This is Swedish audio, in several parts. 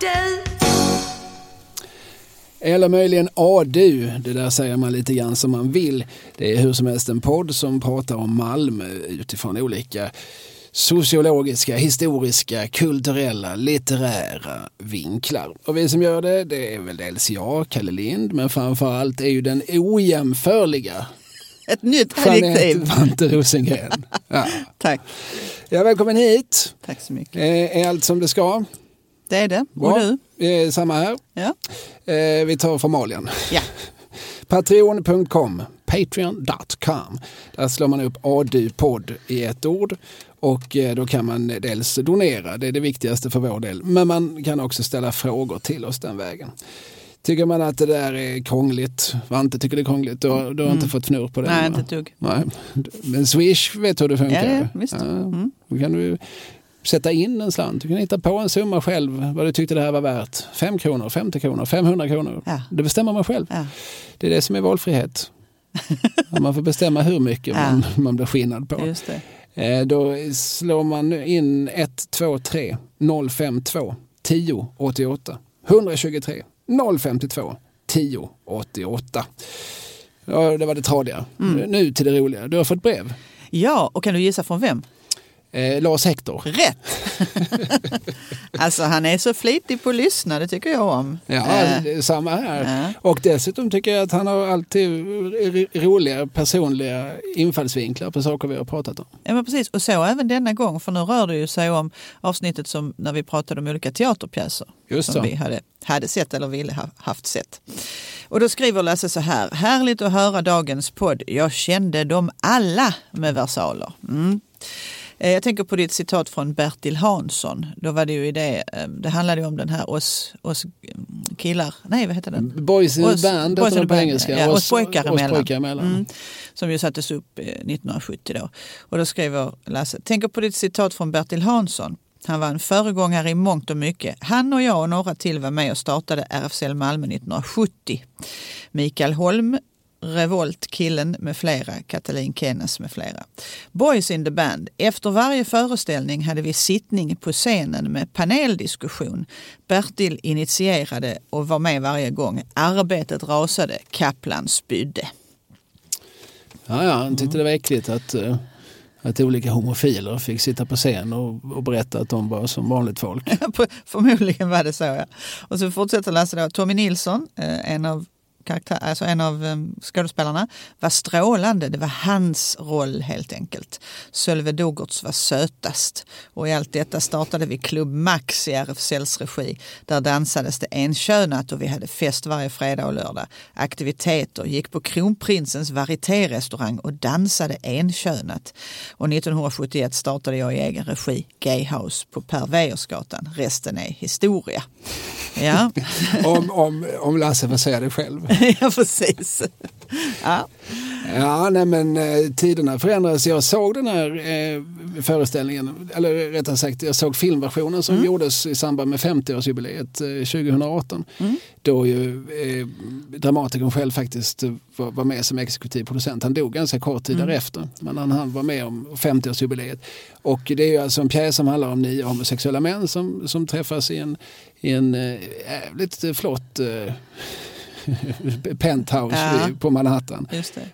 du. Eller möjligen ADU, det där säger man lite grann som man vill. Det är hur som helst en podd som pratar om Malmö utifrån olika sociologiska, historiska, kulturella, litterära vinklar. Och vi som gör det, det är väl dels jag, Kalle Lind, men framförallt är ju den ojämförliga Ett nytt Jeanette. Vante Rosengren. Ja. Tack. ja, välkommen hit. Tack så mycket. Eh, Är allt som det ska? Det är det. Och du? Eh, Samma här. Ja. Eh, Vi tar formalien. ja. Patreon.com, patreon.com. Där slår man upp ADU-podd i ett ord och eh, då kan man dels donera, det är det viktigaste för vår del, men man kan också ställa frågor till oss den vägen. Tycker man att det där är krångligt, Vante tycker det är krångligt, du har, du har inte fått fnurr på det? Nej, va? inte ett dugg. Nej. Men Swish vet hur det funkar? Ja, ja, visst. Mm. Då kan du sätta in en slant. Du kan hitta på en summa själv vad du tyckte det här var värt. 5 kronor, 50 kronor, 500 kronor. Ja. Det bestämmer man själv. Ja. Det är det som är valfrihet. man får bestämma hur mycket Ja. man, man blir skinnad på. Eh, Då slår man in 123 052 10 88. 123 052 10 88. Ja, det var det tradiga. Mm. Nu till det roliga. Du har fått brev. Ja, och kan du gissa från vem? Eh, Lars Hector. Rätt! alltså han är så flitig på att lyssna, det tycker jag om. Ja, Eh, samma här. Ja. Och dessutom tycker jag att han har alltid ro- roliga personliga infallsvinklar på saker vi har pratat om. Ja, men precis. Och så även denna gång, för nu rör det ju sig om avsnittet som när vi pratade om olika teaterpjäser Just som så. vi hade, hade sett eller ville ha haft sett. Och då skriver Lasse så här. Härligt att höra dagens podd. Jag kände dem alla med versaler. Mm. Eh, Jag tänker på ditt citat från Bertil Hansson. Då var det ju i det, eh, det handlade ju om den här oss, oss killar, nej vad heter den? Boys in Oss- band Boys in på band, engelska. ja, oss oss emellan. pojkar emellan. Mm. Som ju sattes upp eh, 1970 då. Och då skriver Lasse, tänker på ditt citat från Bertil Hansson. Han var en föregångare i mångt och mycket. Han och jag och några till var med och startade RFSL Malmö 1970. Mikael Holm, Revolt, Killen med flera, Katalin Kennes med flera. Boys in the band. Efter varje föreställning hade vi sittning på scenen med paneldiskussion. Bertil initierade och var med varje gång. Arbetet rasade, Kaplan spydde. Ja, ja, han tyckte det var äckligt att, eh, att olika homofiler fick sitta på scen och, och berätta att de var som vanligt folk. Förmodligen var det så ja. Och så fortsätter Lasse då. Tommy Nilsson, eh, en av karaktär, alltså en av ehm, skådespelarna, var strålande. Det var hans roll helt enkelt. Sölve Dogertz var sötast. Och i allt detta startade vi Klubb Max i RFSLs regi. Där dansades det enkönat och vi hade fest varje fredag och lördag. Aktiviteter, gick på Kronprinsens varieté-restaurang och dansade enkönat. Och 1971 startade jag i egen regi Gay House på Per Weijersgatan. Resten är historia. Ja, Om, om, om Lasse får säga det själv. ja precis. Ja. Ja, nej men eh, tiderna förändras. Jag såg den här eh, föreställningen, eller rättare sagt jag såg filmversionen som gjordes i samband med 50-årsjubileet eh, 2018. Då ju eh, dramatikern själv faktiskt var, var med som exekutiv producent. Han dog ganska kort tid därefter, men han, han var med om 50-årsjubileet. Och det är ju alltså en pjäs som handlar om nio homosexuella män som, som träffas i en, i en eh, jävligt flott eh, penthouse Ja. på Manhattan.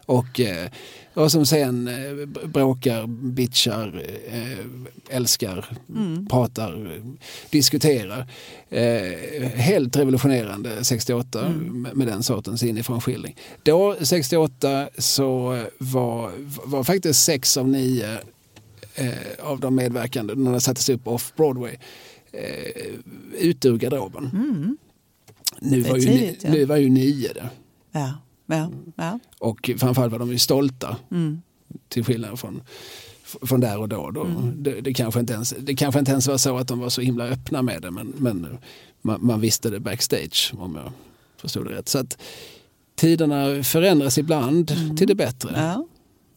Och, eh, och som sen eh, bråkar, bitchar, eh, älskar, pratar, eh, diskuterar. Helt revolutionerande 68 med, med den sortens inifrån skildring. Då 68 så var, var faktiskt sex av nio av de medverkande när det sattes upp off-Broadway eh, ute ur garderoben. Nu, var ju, tidigt, ja. nu var ju nio det. Ja. Ja. Ja. Och framförallt var de ju stolta. Mm. Till skillnad från, från där och då. då. Mm. Det, det, kanske inte ens, det kanske inte ens var så att de var så himla öppna med det. Men, men man, man visste det backstage om jag förstod det rätt. Så att tiderna förändras ibland till det bättre. Mm. ja.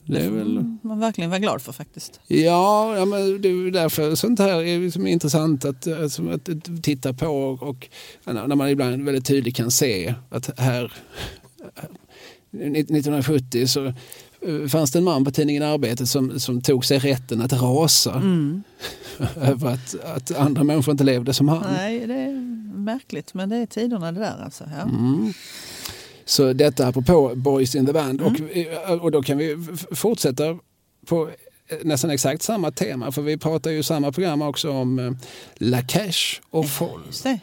Det är väl, man verkligen vara glad för faktiskt. ja, ja men det är därför sånt här är liksom intressant att, alltså, att titta på. Och, och när man ibland väldigt tydligt kan se att här 1970 så eh, fanns det en man på tidningen Arbetet som, som tog sig rätten att rasa Mm. över att, att andra människor inte levde som han. Nej, det märkligt, men det är tiderna det där alltså. Ja. Mm. Så detta apropå Boys in the Band. Mm. Och, eh, och då kan vi fortsätta på eh, nästan exakt samma tema. För vi pratar ju i samma program också om eh, La Cash och det.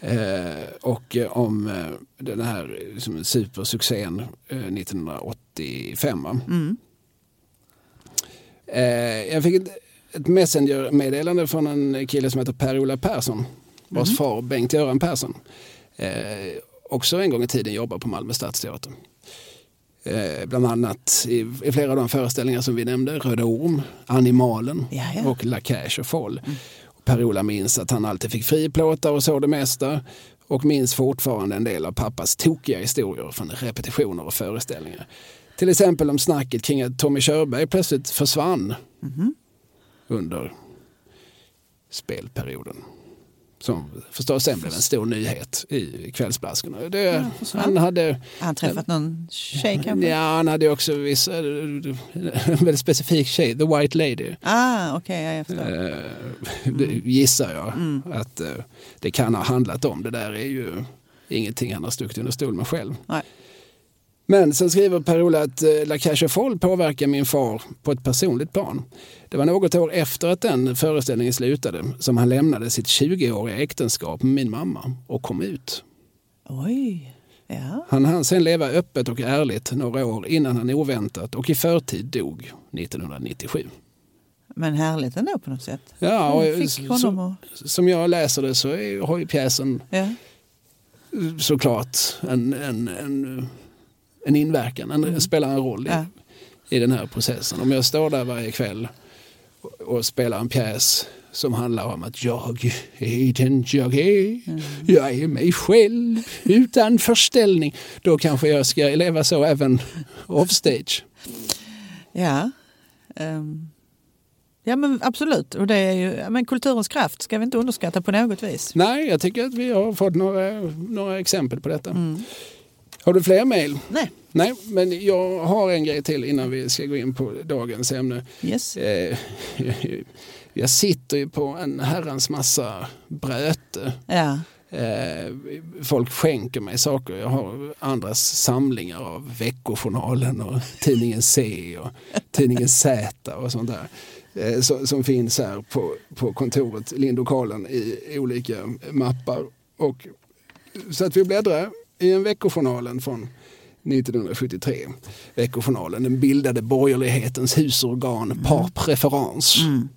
Eh, och eh, om eh, den här liksom, supersuccén eh, 1985. va? Mm. Jag fick ett, ett messengermeddelande från en kille som heter Per-Ola Persson. Vars Mhm. far Bengt-Göran Persson också en gång i tiden jobbade på Malmö Stadsteater. Eh, bland annat i, i flera av de föreställningar som vi nämnde, Röda Orm, Animalen Ja, ja. och La Cache och Foll. Per-Ola minns att han alltid fick friplåtar och så det mesta och minns fortfarande en del av pappas tokiga historier från repetitioner och föreställningar. Till exempel om snacket kring att Tommy Körberg plötsligt försvann Mhm. under spelperioden. Som förstås sen blev en stor nyhet i kvällsblaskorna. Det, Ja, han hade han träffat någon tjej kanske? Ja, han hade också vissa, en väldigt specifik tjej, The White Lady. Ah, ja, jag förstår. Eh, det gissar jag att eh, det kan ha handlat om. Det där är ju ingenting han har stuckit under stol med själv. Nej. Men sen skriver Per-Ola att eh, La Cache Foll påverkar min far på ett personligt plan. Det var något år efter att den föreställningen slutade som han lämnade sitt 20-åriga äktenskap med min mamma och kom ut. Oj, ja. Han hann sen leva öppet och ärligt några år innan han oväntat och i förtid dog 1997. Men härligt ändå på något sätt. Ja, och fick så- honom att... som jag läser det så är, har ju pjäsen Ja. såklart en, en, en, en inverkan, en, spelar en roll i, Ja. i den här processen. Om jag står där varje kväll och, och spelar en pjäs som handlar om att jag är den jag är, jag är mig själv utan förställning. Då kanske jag ska leva så även offstage. Ja. Ehm. ja, men absolut. Och det är ju, men kulturens kraft ska vi inte underskatta på något vis. Nej, jag tycker att vi har fått några, några exempel på detta. Mm. Har du fler mejl? Nej, Nej, men jag har en grej till innan vi ska gå in på dagens ämne. yes. Eh, jag sitter ju på en herrans massa bröte. Ja. Eh, folk skänker mig saker. Jag har andras samlingar av Veckojournalen och tidningen C och tidningen Z och sånt där. Eh, som finns här på, på kontoret, Lindokalen i, i olika mappar. Och, så att vi bläddrar i en Veckojournalen från 1973. Veckojournalen, den bildade borgerlighetens husorgan par preference. Mm.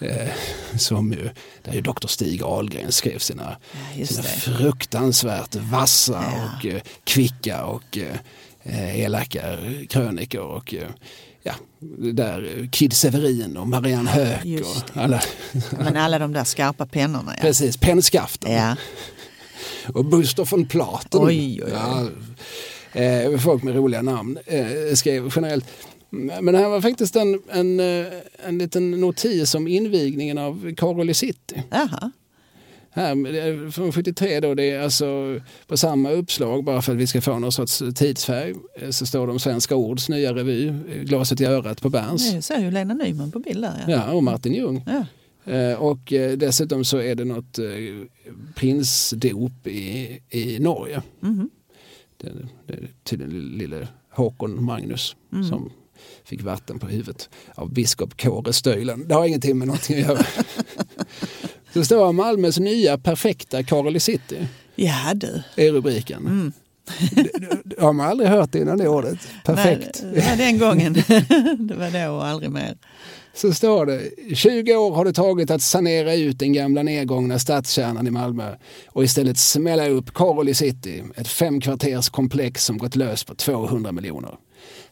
Eh, som ju, där ju Dr. Stig Ahlgren skrev sina, Ja, sina det. fruktansvärt vassa Ja. och eh, kvicka och eh, elaka krönikor. Och, ja, där Kid Severin och Marianne Höök och alla. Men alla de där skarpa pennorna. Ja. Precis, pennskaften. Ja. Och Buster von Platen. Oj, oj, oj. Ja, eh, folk med roliga namn eh, skrev generellt. Men det här var faktiskt en, en, eh, en liten notis om invigningen av Caroli City. Jaha. Här, från 73 då, det är alltså på samma uppslag bara för att vi ska få någon sorts tidsfärg. Så står det om Svenska Ords nya revy, Glaset i örat på Berns. Nu ser ju Lena Nyman på bild där. Ja. Ja, och Martin Ljung. Ja. Eh, Och eh, dessutom så är det något eh, prinsdop i, i Norge. Mhm. Det, det är tydligen lille Håkon Magnus Mm. som fick vatten på huvudet av biskop Kåre Stöjlen. Det har ingenting med någonting att göra. Så står Malmös nya perfekta Caroli City ja du. är rubriken. Mm. Det, det har man aldrig hört innan det ordet. Perfekt. Nej, det var den gången. det var då och aldrig mer. Så står det, 20 år har det tagit att sanera ut den gamla nedgångna stadskärnan i Malmö och istället smälla upp Caroli City, ett femkvarters komplex som gått lös på 200 miljoner.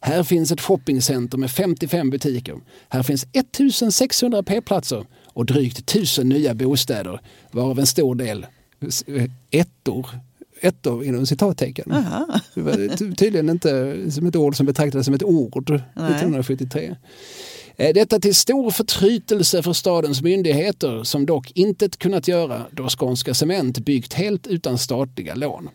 Här finns ett shoppingcenter med 55 butiker. Här finns 1600 p-platser och drygt 1000 nya bostäder, varav en stor del eh, ettor, ettor inom citattecken. Aha. Det var ty- tydligen inte som ett ord som betraktades som ett ord Nej. 1973. Eh, detta till stor förtrytelse för stadens myndigheter som dock inte kunnat göra då Skånska Cement byggt helt utan statliga lån.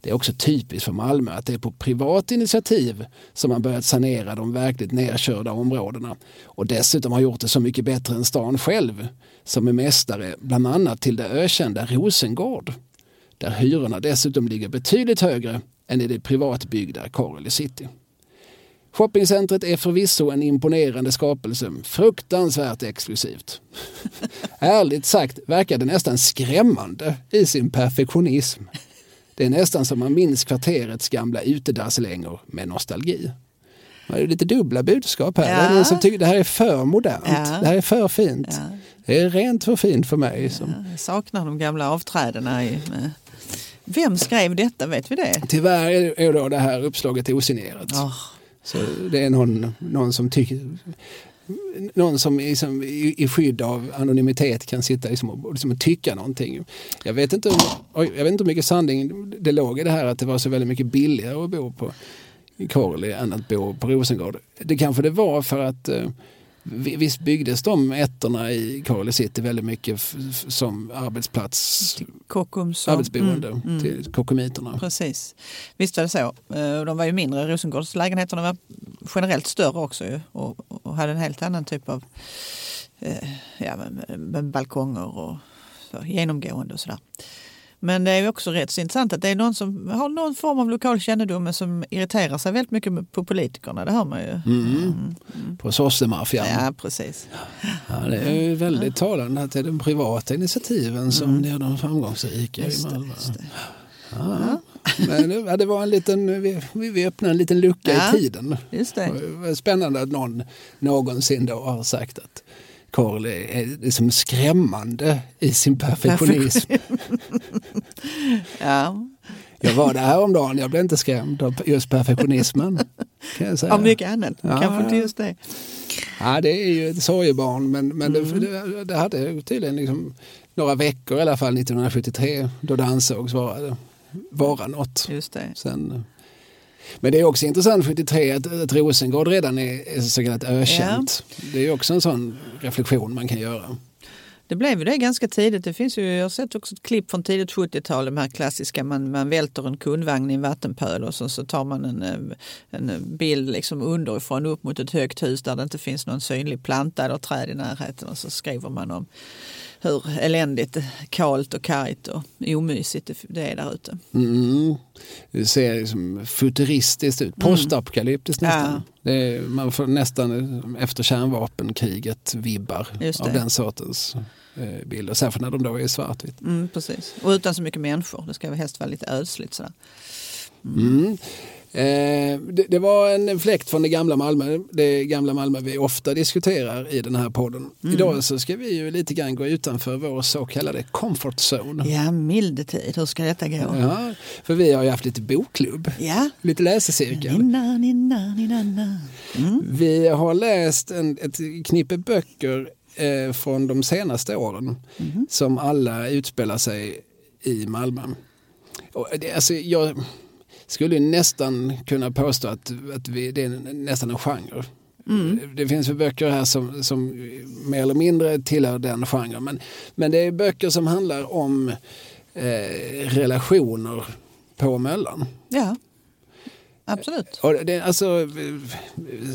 Det är också typiskt för Malmö att det är på privat initiativ som man börjat sanera de verkligt nedkörda områdena och dessutom har gjort det så mycket bättre än stan själv som är mästare bland annat till det ökända Rosengård där hyrorna dessutom ligger betydligt högre än i det privatbyggda Coralie City. Shoppingcentret är förvisso en imponerande skapelse, fruktansvärt exklusivt. Ärligt sagt verkar det nästan skrämmande i sin perfektionism. Det är nästan som man minns kvarterets gamla utedasslängor med nostalgi. Det är lite dubbla budskap här. Ja. Det är någon som tycker det här är för modernt. Ja. Det här är för fint. Ja. Det är rent för fint för mig. Som... Jag saknar de gamla avträdena. I. Vem skrev detta? Vet vi det? Tyvärr är då det här uppslaget osignerat. Oh. Så det är någon, någon som tycker någon som liksom, i, i skydd av anonymitet kan sitta liksom och, liksom och tycka någonting. Jag vet, inte, jag vet inte hur mycket sanning det låg i det här att det var så väldigt mycket billigare att bo på Corley än att bo på Rosengård. Det kanske det var för att eh, Visst byggdes de ettorna i Carly City väldigt mycket som arbetsplats, Kockums arbetsboende mm, mm. till kockumiterna. Precis, visst var det så. Eh, de var ju mindre, Rosengårdslägenheterna var generellt större också ju, och, och hade en helt annan typ av eh, ja, med, med balkonger och så, genomgående och sådär. Men det är också rätt så intressant att det är någon som har någon form av lokal kännedom men som irriterar sig väldigt mycket på politikerna. Det hör man ju. Mm. Mm. På sossemaffian. Ja, precis. Ja, det är ju väldigt talande att det är de privata initiativen som mm. är de framgångsrika i Malmö. Ja. Men ja, det var en liten, vi, vi öppnade en liten lucka ja, i tiden. Just det. det var spännande att någon någonsin då har sagt att Karl är liksom skrämmande i sin perfektionism. ja. Jag var där häromdagen, jag blev inte skrämd av just perfektionismen. Kan jag säga. Av mycket annat, ja, kanske inte just det. Ja, det är ju ett sorgebarn men, men mm. det, det, hade tydligen liksom några veckor i alla fall 1973 då det ansågs vara, vara något. Just det. Sen men det är också intressant 73 att, att Rosengård redan är, är så kallat ökänt. Ja. Det är också en sån reflektion man kan göra. Det blev ju det ganska tidigt. Det finns ju, jag har sett också ett klipp från tidigt 70-tal, de här klassiska, man, man välter en kundvagn i en vattenpöl och så, så tar man en, eh, en bild liksom underifrån upp mot ett högt hus där det inte finns någon synlig planta eller träd i närheten och så skriver man om hur eländigt kalt och kargt och omysigt det är där ute. Mm. Det ser liksom futuristiskt ut, mm. postapokalyptiskt nästan. Ja. Är, man får nästan efter kärnvapenkriget vibbar av den sortens eh, bilder. Särskilt när de då är svartvitt. Mm, precis, och utan så mycket människor. Det ska helst vara lite ödsligt sådär. Mm. Eh, det, det, var en fläkt från det gamla Malmö, det gamla Malmö vi ofta diskuterar i den här podden. Mm. Idag så ska vi ju lite grann gå utanför vår så kallade comfort zone. Ja, mildetid, hur ska detta gå? Ja, för vi har ju haft lite bokklubb, ja. lite läsecirkel. Nina, nina, nina, mm. Vi har läst en, ett knippe böcker eh, från de senaste åren mm. som alla utspelar sig i Malmö. Och det, alltså, jag, skulle nästan kunna påstå att, att vi, det är nästan en genre. Mm. Det finns böcker här som, som mer eller mindre tillhör den genren. Men, men det är böcker som handlar om eh, relationer på Möllan. Ja, absolut. Och det, alltså,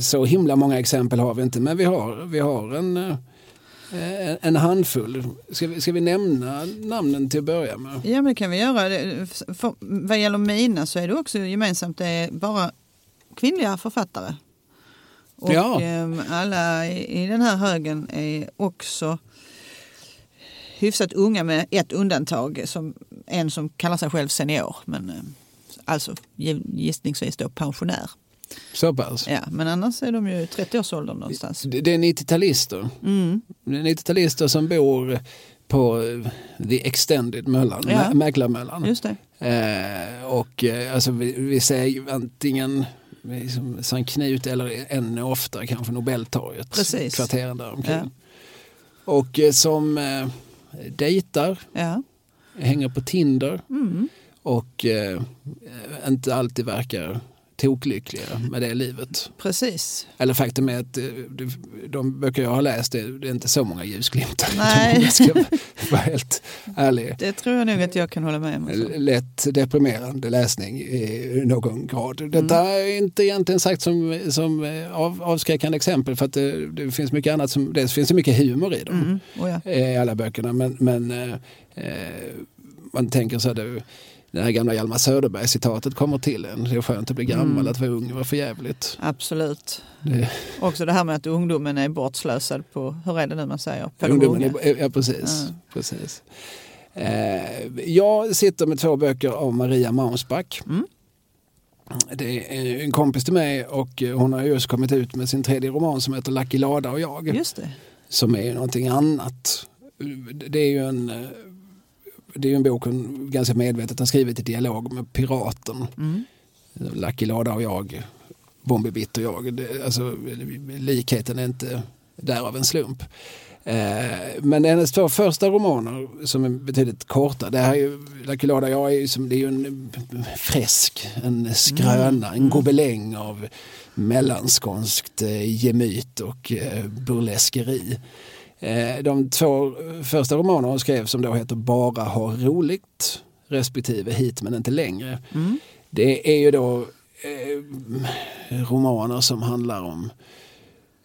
så himla många exempel har vi inte men vi har, vi har en Eh, en handfull. Ska vi, ska vi nämna namnen till att börja med? Ja, men det kan vi göra. För, vad gäller mina så är det också gemensamt. Det är bara kvinnliga författare. Och ja. Ehm, alla i den här högen är också hyfsat unga med ett undantag. Som en som kallar sig själv senior. Men ehm, alltså gissningsvis då pensionär. Så pass? Ja, men annars är de ju i 30-årsåldern någonstans. Det, det är 90-talister. Mm. Det är 90-talister som bor på the extended Möllan, ja. Mäklarmöllan. Just det. Eh, och eh, alltså, vi, vi säger antingen liksom Sankt Knut eller ännu oftare kanske Nobeltorget. Precis. Kvarteren där omkring. Ja. Och eh, som eh, dejtar, ja. hänger på Tinder mm. och eh, inte alltid verkar toklyckliga med det livet. Precis. Eller faktum är att eh, de böcker jag har läst, det är inte så många ljusglimtar. Nej. Jag ska vara helt ärlig. Det tror jag nog att jag kan hålla med om. Lätt deprimerande läsning i någon grad. Detta mm. är inte egentligen sagt som, som eh, av, avskräckande exempel för att det, det, finns mycket annat som, det finns mycket humor i dem. Mm. Oh ja. I alla böckerna men, men eh, man tänker så här, det, det här gamla Hjalmar Söderberg-citatet kommer till en. Det är skönt att bli gammal, Mm. att vara ung var för jävligt. Absolut. Det, Också det här med att ungdomen är bortslösad på, hur är det nu man säger? På ungdomen är, ja, precis. Ja. precis. Eh, jag sitter med två böcker av Maria Mausback. Mm. Det är en kompis till mig och hon har just kommit ut med sin tredje roman som heter Lucky Lada och jag. Just det. Som är någonting annat. Det är ju en, eh, det är ju en bok hon ganska medvetet har skrivit i dialog med piraten. Mm. Lucky Lada och jag, Bombi Bitt och jag. Det, alltså, likheten är inte därav en slump. Eh, men hennes två första romaner som är betydligt korta, det här är ju, Lucky Lada och jag är ju, som, det är ju en fresk, en skröna, en gobeläng av mellanskånskt eh, gemyt och eh, burleskeri. Eh, de två första romanerna hon skrev som då heter Bara ha roligt respektive Hit men inte längre. Mm. Det är ju då eh, romaner som handlar om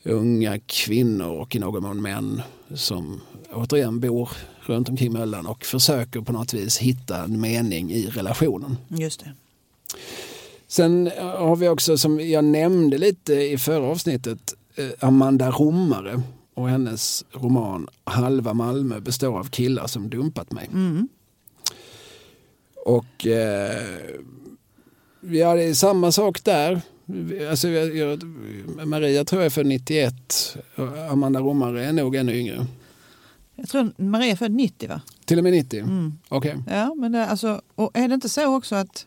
unga kvinnor och i någon mån män som återigen bor runt omkring Möllan och försöker på något vis hitta en mening i relationen. Just det. Sen har vi också som jag nämnde lite i förra avsnittet eh, Amanda Romare och hennes roman Halva Malmö består av killar som dumpat mig. Mm. Och eh, ja, det är samma sak där. Alltså, jag, jag, Maria tror jag är för 91. och Amanda Romare är nog ännu yngre. Jag tror Maria är född 90 va? Till och med 90? Mm. Okej. Ja, men det, alltså, och är det inte så också att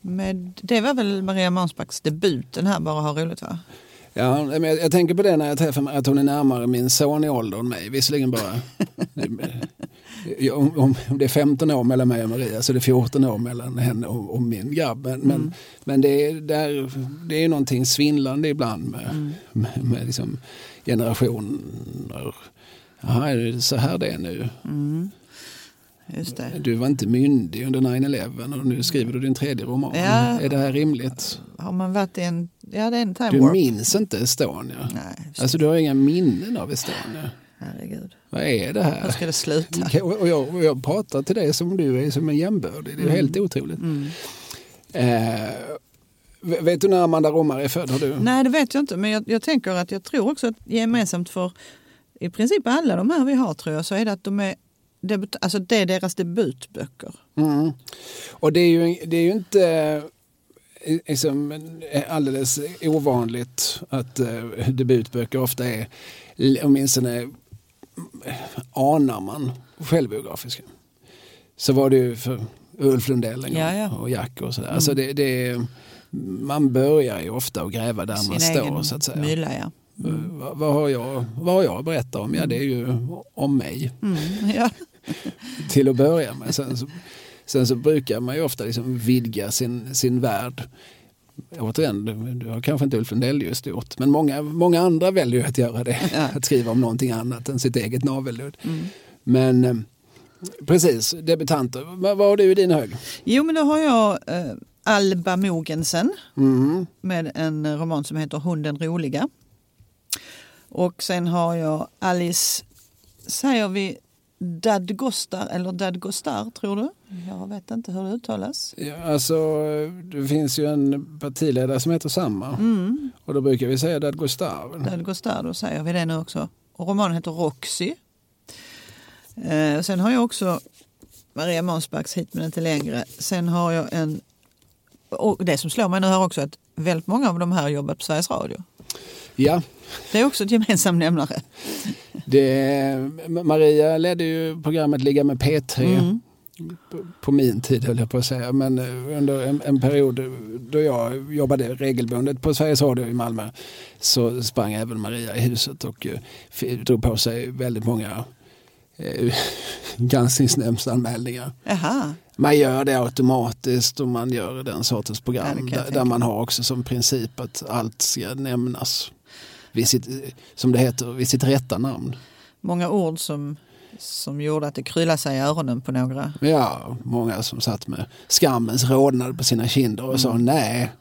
med, det var väl Maria Mansbacks debut, den här Bara ha roligt va? Ja, men jag, jag tänker på det när jag träffar mig, att hon är närmare min son i ålder än mig. Visserligen bara... om, om, om det är 15 år mellan mig och Maria så är det 14 år mellan henne och, och min grabb. Men, men, men det, är, där, det är någonting svindlande ibland med, med, med liksom generationer. Jaha, är det så här det är nu? Mm. Du var inte myndig under 9-11 och nu skriver du din tredje roman. Ja. Är det här rimligt? Har man varit i en, ja det är en time Du warp. minns inte Estonia. Nej, Alltså du har inga minnen av Estonia. herregud. Vad är det här? ska det sluta. Och jag, och jag pratar till dig som du är som en jämbördig. Det är helt otroligt. Mm. Eh, vet du när Amanda Romare är född? Har du? Nej, det vet jag inte. Men jag, jag tänker att jag tror också att gemensamt för i princip alla de här vi har tror jag så är det att de är debut, alltså det är deras debutböcker. Mm. Och det är ju, det är ju inte eh, liksom, alldeles ovanligt att eh, debutböcker ofta är, åtminstone eh, anar man, självbiografiska. Så var det ju för Ulf Lundell en gång Ja, ja. och Jack och sådär. Alltså det, det man börjar ju ofta att gräva där man Sin står egen så att säga. mylla, ja. Eh, Vad, vad, har jag, vad har jag att berätta om? Ja, det är ju om mig Mm, ja. till att börja med. Sen så, sen så brukar man ju ofta liksom vidga sin, sin värld. Återigen, du, du har kanske inte Ulf Lundell just gjort, men många, många andra väljer att göra det. Ja. Att skriva om någonting annat än sitt eget navelludd. Mm. Men eh, precis, debutanter. Vad, vad har du i din hög? Jo, men då har jag eh, Alba Mogensen Mm. med en roman som heter Hunden roliga. Och sen har jag Alice, säger vi Dadgostar eller Dadgostar tror du? Jag vet inte hur det uttalas. Ja, alltså, det finns ju en partiledare som heter samma. Mm, Och då brukar vi säga Dad Gustav. Dadgostar, då säger vi det nu också. Och romanen heter Roxy. Eh, sen har jag också Maria Månsbacks Hit men inte längre. Sen har jag en, och det som slår mig nu här också att väldigt många av de här jobbar på Sveriges Radio. Ja, Det är också ett gemensam nämnare. Det, Maria ledde ju programmet Ligga med P3. Mm. på- på min tid höll jag på att säga, men eh, under en, en period då jag jobbade regelbundet på Sveriges Radio i Malmö så sprang även Maria i huset och f- drog på sig väldigt många eh, granskningsnämndsanmälningar. Man gör det automatiskt och man gör den sortens Ja, program jag där, där man har också som princip att allt ska nämnas vid sitt, som det heter, vid sitt rätta namn. många ord som, som gjorde att det kryllade sig i öronen på några. Ja, många som satt med skammens rodnad på sina kinder och sa Mm. nej.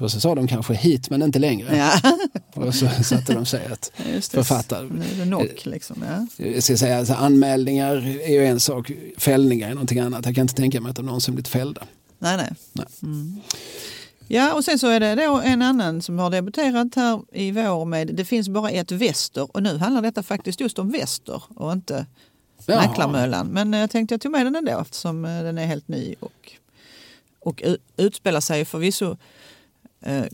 Och så sa de kanske hit men inte längre. Ja. Och så satte de sig att författa. Det knock liksom. Ja. Jag ska säga, alltså, anmälningar är ju en sak, fällningar är någonting annat. Jag kan inte tänka mig att de någonsin blivit fällda. Nej, nej. Nej. Mm. Ja, och sen så är det då en annan som har debuterat här i vår med Det finns bara ett väster och nu handlar detta faktiskt just om väster och inte. Mäklarmöllan. Men eh, jag tänkte jag tog med den ändå eftersom eh, den är helt ny och, och utspelar sig förvisso eh,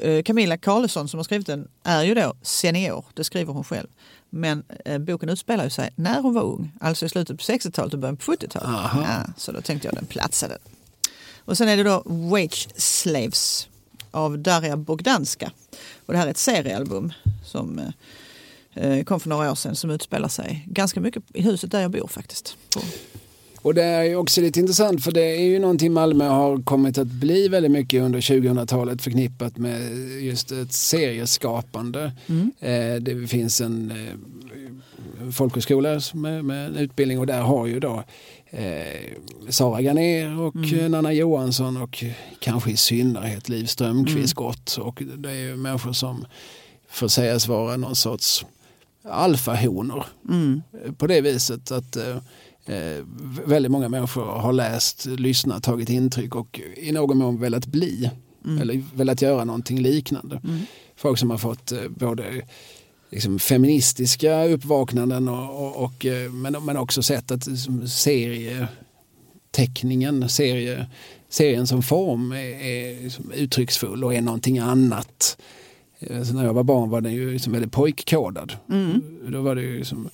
eh, Camilla Karlsson som har skrivit den är ju då senior, det skriver hon själv. Men eh, boken utspelar ju sig när hon var ung, alltså i slutet på 60-talet och början på 70-talet. Aha. Ja, så då tänkte jag den platsade. Och sen är det då Wage Slaves av Darja Bogdanska. Och det här är ett seriealbum som eh, kom för några år sedan som utspelar sig ganska mycket i huset där jag bor faktiskt. På, Och det är ju också lite intressant för det är ju någonting Malmö har kommit att bli väldigt mycket under 2000-talet förknippat med just ett serieskapande. Mm. Eh, det finns en eh, folkhögskola med, med en utbildning och där har ju då eh, Sara Garnér och Mm. eh, Nanna Johansson och kanske i synnerhet Liv Strömquist Mm. gått. Och det är ju människor som får sägas vara någon sorts alfahonor Mm. på det viset att eh, eh, väldigt många människor har läst, lyssnat, tagit intryck och i någon mån velat bli Mm. eller velat göra någonting liknande. Mm. Folk som har fått eh, både liksom, feministiska uppvaknanden och, och, och, eh, men, men också sett att liksom, serieteckningen, serie, serien som form är, är liksom, uttrycksfull och är någonting annat. Eh, Så när jag var barn var den ju liksom väldigt pojkkodad. Mm. Då var det ju liksom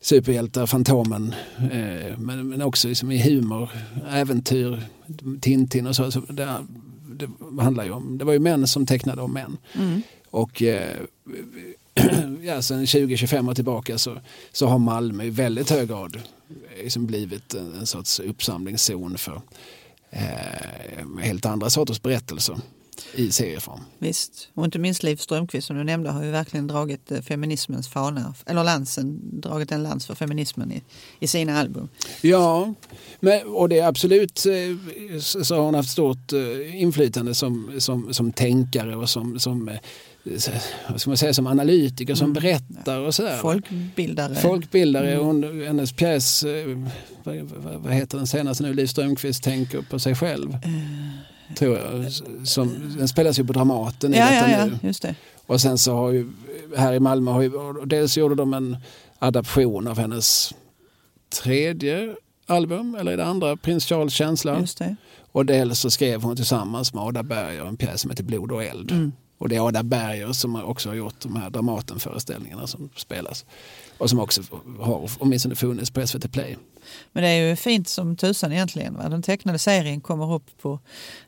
superhjältar, Fantomen, eh, men, men också liksom i humor, äventyr, Tintin och så. så det, det, handlar ju om, det var ju män som tecknade om män. Mm. Och eh, ja, sen 20-25 år tillbaka så, så har Malmö i väldigt hög grad liksom blivit en, en sorts uppsamlingszon för eh, helt andra sorters berättelser i serieform. Visst, och inte minst Liv Strömquist som du nämnde har ju verkligen dragit eh, feminismens fana, eller lansen, dragit en lans för feminismen i, i sina album. Ja, men, och det är absolut eh, så har hon haft stort eh, inflytande som, som, som tänkare och som, som, eh, vad ska man säga, som analytiker, som Mm. berättar och sådär. Folkbildare. Folkbildare, Mm. hon, hennes pjäs, eh, vad, vad, heter den senaste nu, Liv Strömquist tänker på sig själv. Tror jag. Som, den spelas ju på Dramaten i ja, detta ja, ja, nu. just det. Och sen så har ju, här i Malmö, har ju, dels gjorde de en adaption av hennes tredje album, eller det andra, Prins Charles känsla. Just det. Och dels så skrev hon tillsammans med Ada Berger en pjäs som heter Blod och eld. Mm. Och det är Ada Berger som också har gjort de här Dramatenföreställningarna som spelas. Och som också har åtminstone funnits på SVT Play. Men det är ju fint som tusan egentligen. Va? Den tecknade serien kommer upp på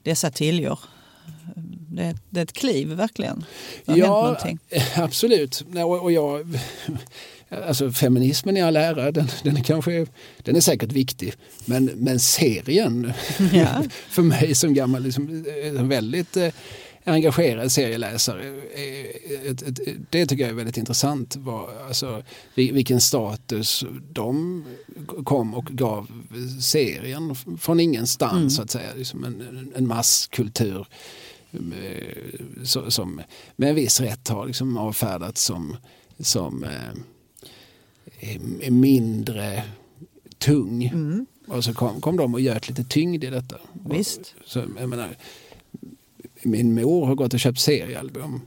dessa tiljor. Det är, det är ett kliv verkligen. Någonting. absolut. Och och jag, alltså feminismen i all ära, den, den, är kanske, den är säkert viktig. Men, men serien, Ja. för mig som gammal liksom, eh, väldigt eh, engagerad serieläsare, eh, ett, det tycker jag är väldigt intressant. Alltså, vil- vilken status de kom och gav serien från ingenstans Mm. så att säga. En, en masskultur eh, som med en viss rätt har liksom avfärdats som, som eh, mindre tung. Mm. Och så kom, kom de och göt lite tyngd i detta. Visst. Så, jag menar, min mor har gått och köpt seriealbum.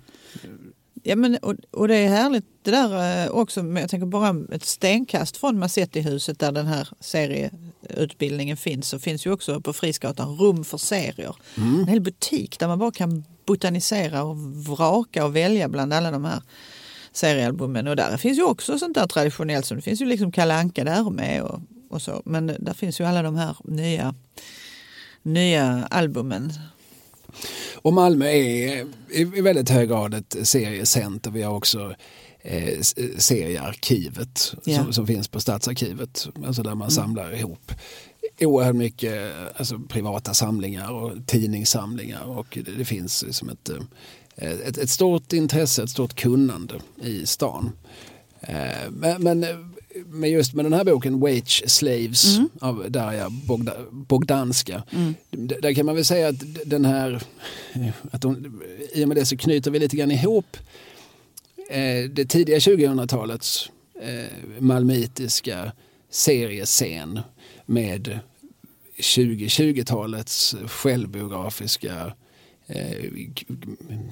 Ja, men, och, och det är härligt det där eh, också. Men jag tänker bara ett stenkast från Massettihuset där den här serieutbildningen finns. Så finns ju också på Frisgatan rum för serier. En hel butik där man bara kan botanisera och vraka och välja bland alla de här seriealbumen. Och där finns ju också sånt där traditionellt. som Det finns ju liksom Kalle Anka där med och, och så. Men där finns ju alla de här nya, nya albumen. Och Malmö är i väldigt hög grad ett seriecenter. Vi har också eh, seriearkivet Ja. som, som finns på Stadsarkivet. Alltså där man samlar ihop oerhört mycket alltså, privata samlingar och tidningssamlingar. Och det, det finns som ett, eh, ett, ett stort intresse, ett stort kunnande i stan. Eh, Men, men med just med den här boken Wage Slaves mm. av Darja Bogda, Bogdanska. Mm. Där kan man väl säga att den här, att hon, i och med det så knyter vi lite grann ihop eh, det tidiga 2000-talets eh, malmöitiska seriescen med 2020-talets självbiografiska eh,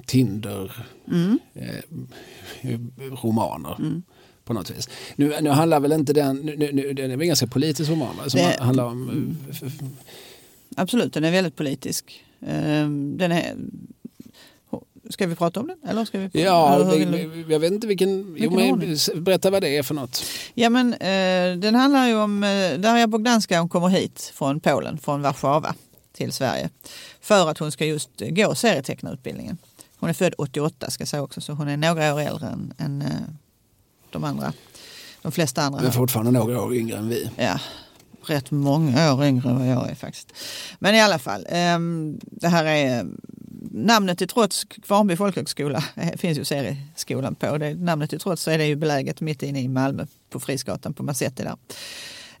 Tinder-romaner. Mm. Eh, på något vis. Nu, nu handlar väl inte den, nu, nu, den är väl ganska politisk roman? Som det, handlar om, mm. Absolut, den är väldigt politisk. Ehm, den är, Ska vi prata om den? Eller ska vi ja, vi, jag vet inte vilken... vilken jo, berätta vad det är för något. Ja, men, eh, den handlar ju om eh, Darja Bogdanska. Hon kommer hit från Polen, från Warszawa till Sverige. För att hon ska just gå serietecknarutbildningen. Hon är född 88 ska jag säga också, så hon är några år äldre än, än eh, de andra. De flesta andra. Men fortfarande några år yngre än vi. Ja, rätt många år yngre än vad jag är faktiskt. Men i alla fall, ehm, det här är namnet till trots, Kvarnby folkhögskola finns ju serieskolan på. Det, namnet till trots så är det ju beläget mitt inne i Malmö på Frisgatan på Masetti där.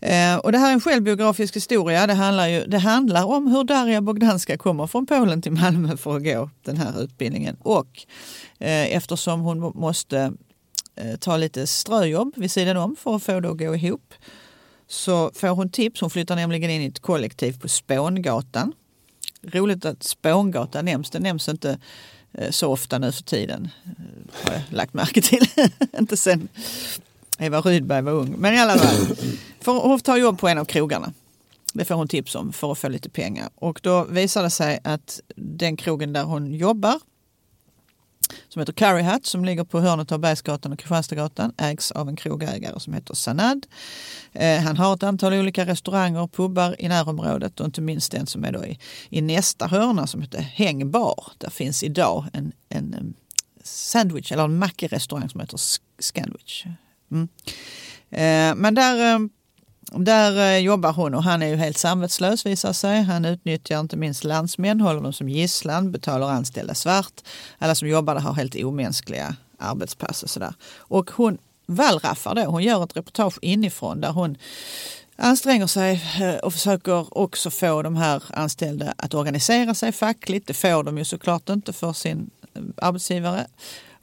Eh, och det här är en självbiografisk historia. Det handlar, ju, det handlar om hur Darja Bogdanska kommer från Polen till Malmö för att gå den här utbildningen. Och eh, eftersom hon måste eh, Eh, ta lite ströjobb vid sidan om för att få det att gå ihop så får hon tips. Hon flyttar nämligen in i ett kollektiv på Spångatan roligt att Spångatan nämns. Den nämns inte eh, så ofta nu för tiden. Eh, har jag lagt märke till. inte sen Eva Rydberg var ung. Men i alla fall. För hon tar jobb på en av krogarna. Det får hon tips om för att få lite pengar. Och då visar det sig att den krogen där hon jobbar som heter Curry Hat som ligger på hörnet av Bergsgatan och Kristianstadsgatan ägs av en krogägare som heter Sanad. Eh, han har ett antal olika restauranger och pubbar i närområdet och inte minst en som är då i, i nästa hörna som heter Hängbar. Där finns idag en, en eh, sandwich eller en mackerestaurang som heter Scandwich. Mm. Eh, men där eh, där eh, jobbar hon och han är ju helt samvetslös visar sig. Han utnyttjar inte minst landsmän, håller dem som gisslan, betalar anställda svart. Alla som jobbar där har helt omänskliga arbetspass och sådär. Och hon wallraffar då. Hon gör ett reportage inifrån där hon anstränger sig eh, och försöker också få de här anställda att organisera sig fackligt. Det får de ju såklart inte för sin eh, arbetsgivare.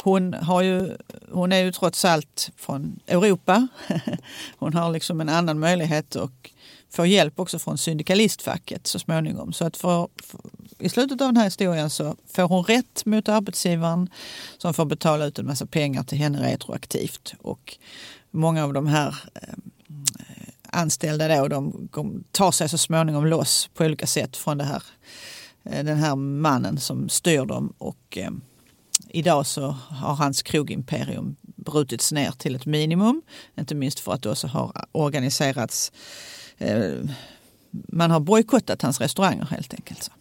Hon, har ju, hon är ju trots allt från Europa. Hon har liksom en annan möjlighet och får hjälp också från syndikalistfacket så småningom. Så att för, för, i slutet av den här historien så får hon rätt mot arbetsgivaren som får betala ut en massa pengar till henne retroaktivt. Och många av de här eh, anställda då, de, de tar sig så småningom loss på olika sätt från det här, eh, den här mannen som styr dem. Och, eh, idag så har hans krogimperium brutits ner till ett minimum. Inte minst för att det också har organiserats eh, man har bojkottat hans restauranger helt enkelt. Så.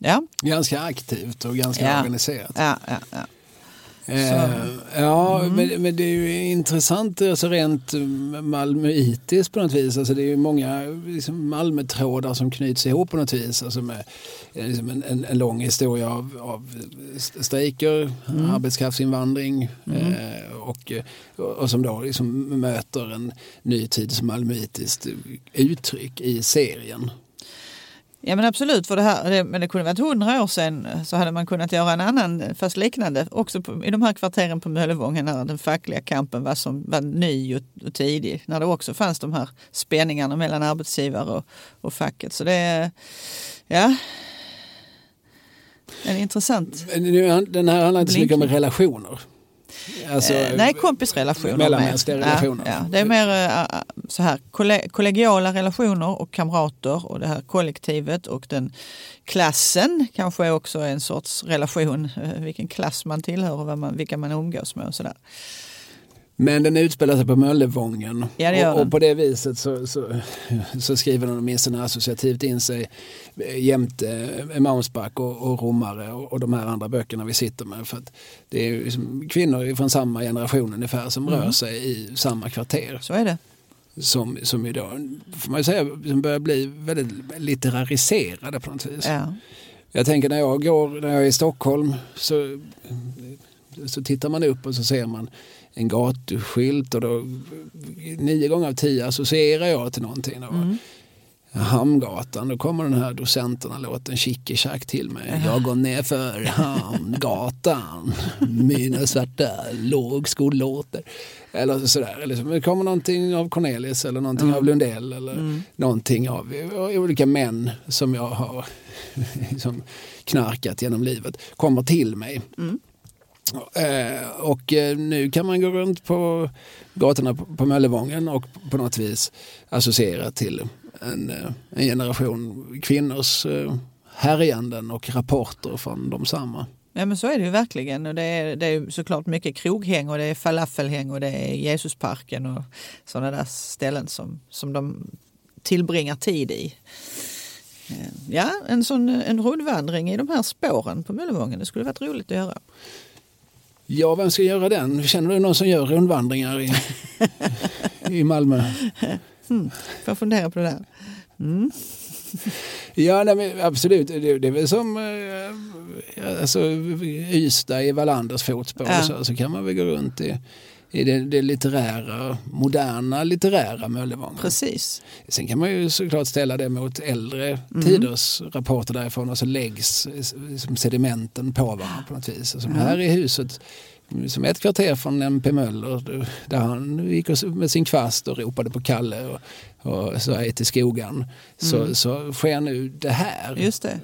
Ja. Ganska aktivt och ganska ja. organiserat. Ja, ja, ja. Eh, ja, mm. men, men, det är ju intressant alltså rent malmöitiskt på något vis. Alltså det är ju många liksom Malmötrådar som knyts ihop på något vis. Alltså med liksom en, en, en, lång historia av, av strejker, mm. arbetskraftsinvandring mm. eh, och, och som då liksom möter en ny tids malmöitiskt uttryck i serien. Ja men absolut, för det här, det, men det kunde varit hundra år sedan så hade man kunnat göra en annan, fast liknande, också på, i de här kvarteren på Möllevången när den fackliga kampen var, som, var ny och, och tidig. När det också fanns de här spänningarna mellan arbetsgivare och, och facket. Så det ja, en intressant. Den här handlar inte så mycket om relationer. Alltså, eh, nej, kompisrelationer. Mellanmänskliga relationer. Ja, ja, Det är mer äh, så här kollegiala relationer och kamrater och det här kollektivet och den klassen kanske är också en sorts relation. Vilken klass man tillhör och vad man, vilka man umgås med och sådär. Men den utspelar sig på Möllevången ja, och, och, på det viset så, så, så skriver den åtminstone associativt in sig jämte Mausback och, och Romare och, och, de här andra böckerna vi sitter med. För det är liksom kvinnor från samma generation ungefär som mm. rör sig i samma kvarter. Så är det. Som, som idag, får man säga, som börjar bli väldigt litterariserade på något vis. Ja. Jag tänker när jag går, när jag är i Stockholm så, så tittar man upp och så ser man en gatuskylt och då nio gånger av tio associerar jag till någonting. Då. Mm. Hamngatan, då kommer den här docenterna-låten Tjack till mig. Jag går ner för Hamngatan, mina svarta lågskollåtar. Eller sådär. Eller så det kommer någonting av Cornelis eller någonting av Lundell eller Mm. någonting av olika män som jag har liksom knarkat genom livet. Kommer till mig. Mm. Eh, och eh, nu kan man gå runt på gatorna på, Möllevången och på något vis associera till en, eh, en generation kvinnors härjanden och rapporter från de samma. Ja men så är det ju verkligen. Och det, är, det är såklart mycket kroghäng och det är falafelhäng och det är Jesusparken och sådana där ställen som, som de tillbringar tid i. Ja, en sån en rundvandring i de här spåren på Möllevången, det skulle varit roligt att göra. Ja, vem ska göra den? Känner du någon som gör rundvandringar i, i Malmö? Får jag fundera på det där? Mm. Ja, nej, absolut. Det, det är väl som eh, alltså, Ystad i Wallanders fotspår. Ja. Så, så kan man väl gå runt i, i det, det litterära, moderna litterära Möllevången. Precis. Sen kan man ju såklart ställa det mot äldre tiders rapporter därifrån och så läggs eh, som sedimenten på varandra på något vis. Alltså, Här i huset, som ett kvarter från MP Möller, där han gick med sin kvast och ropade på Kalle och, och så är till skogen. Så, så sker nu det här. Just det,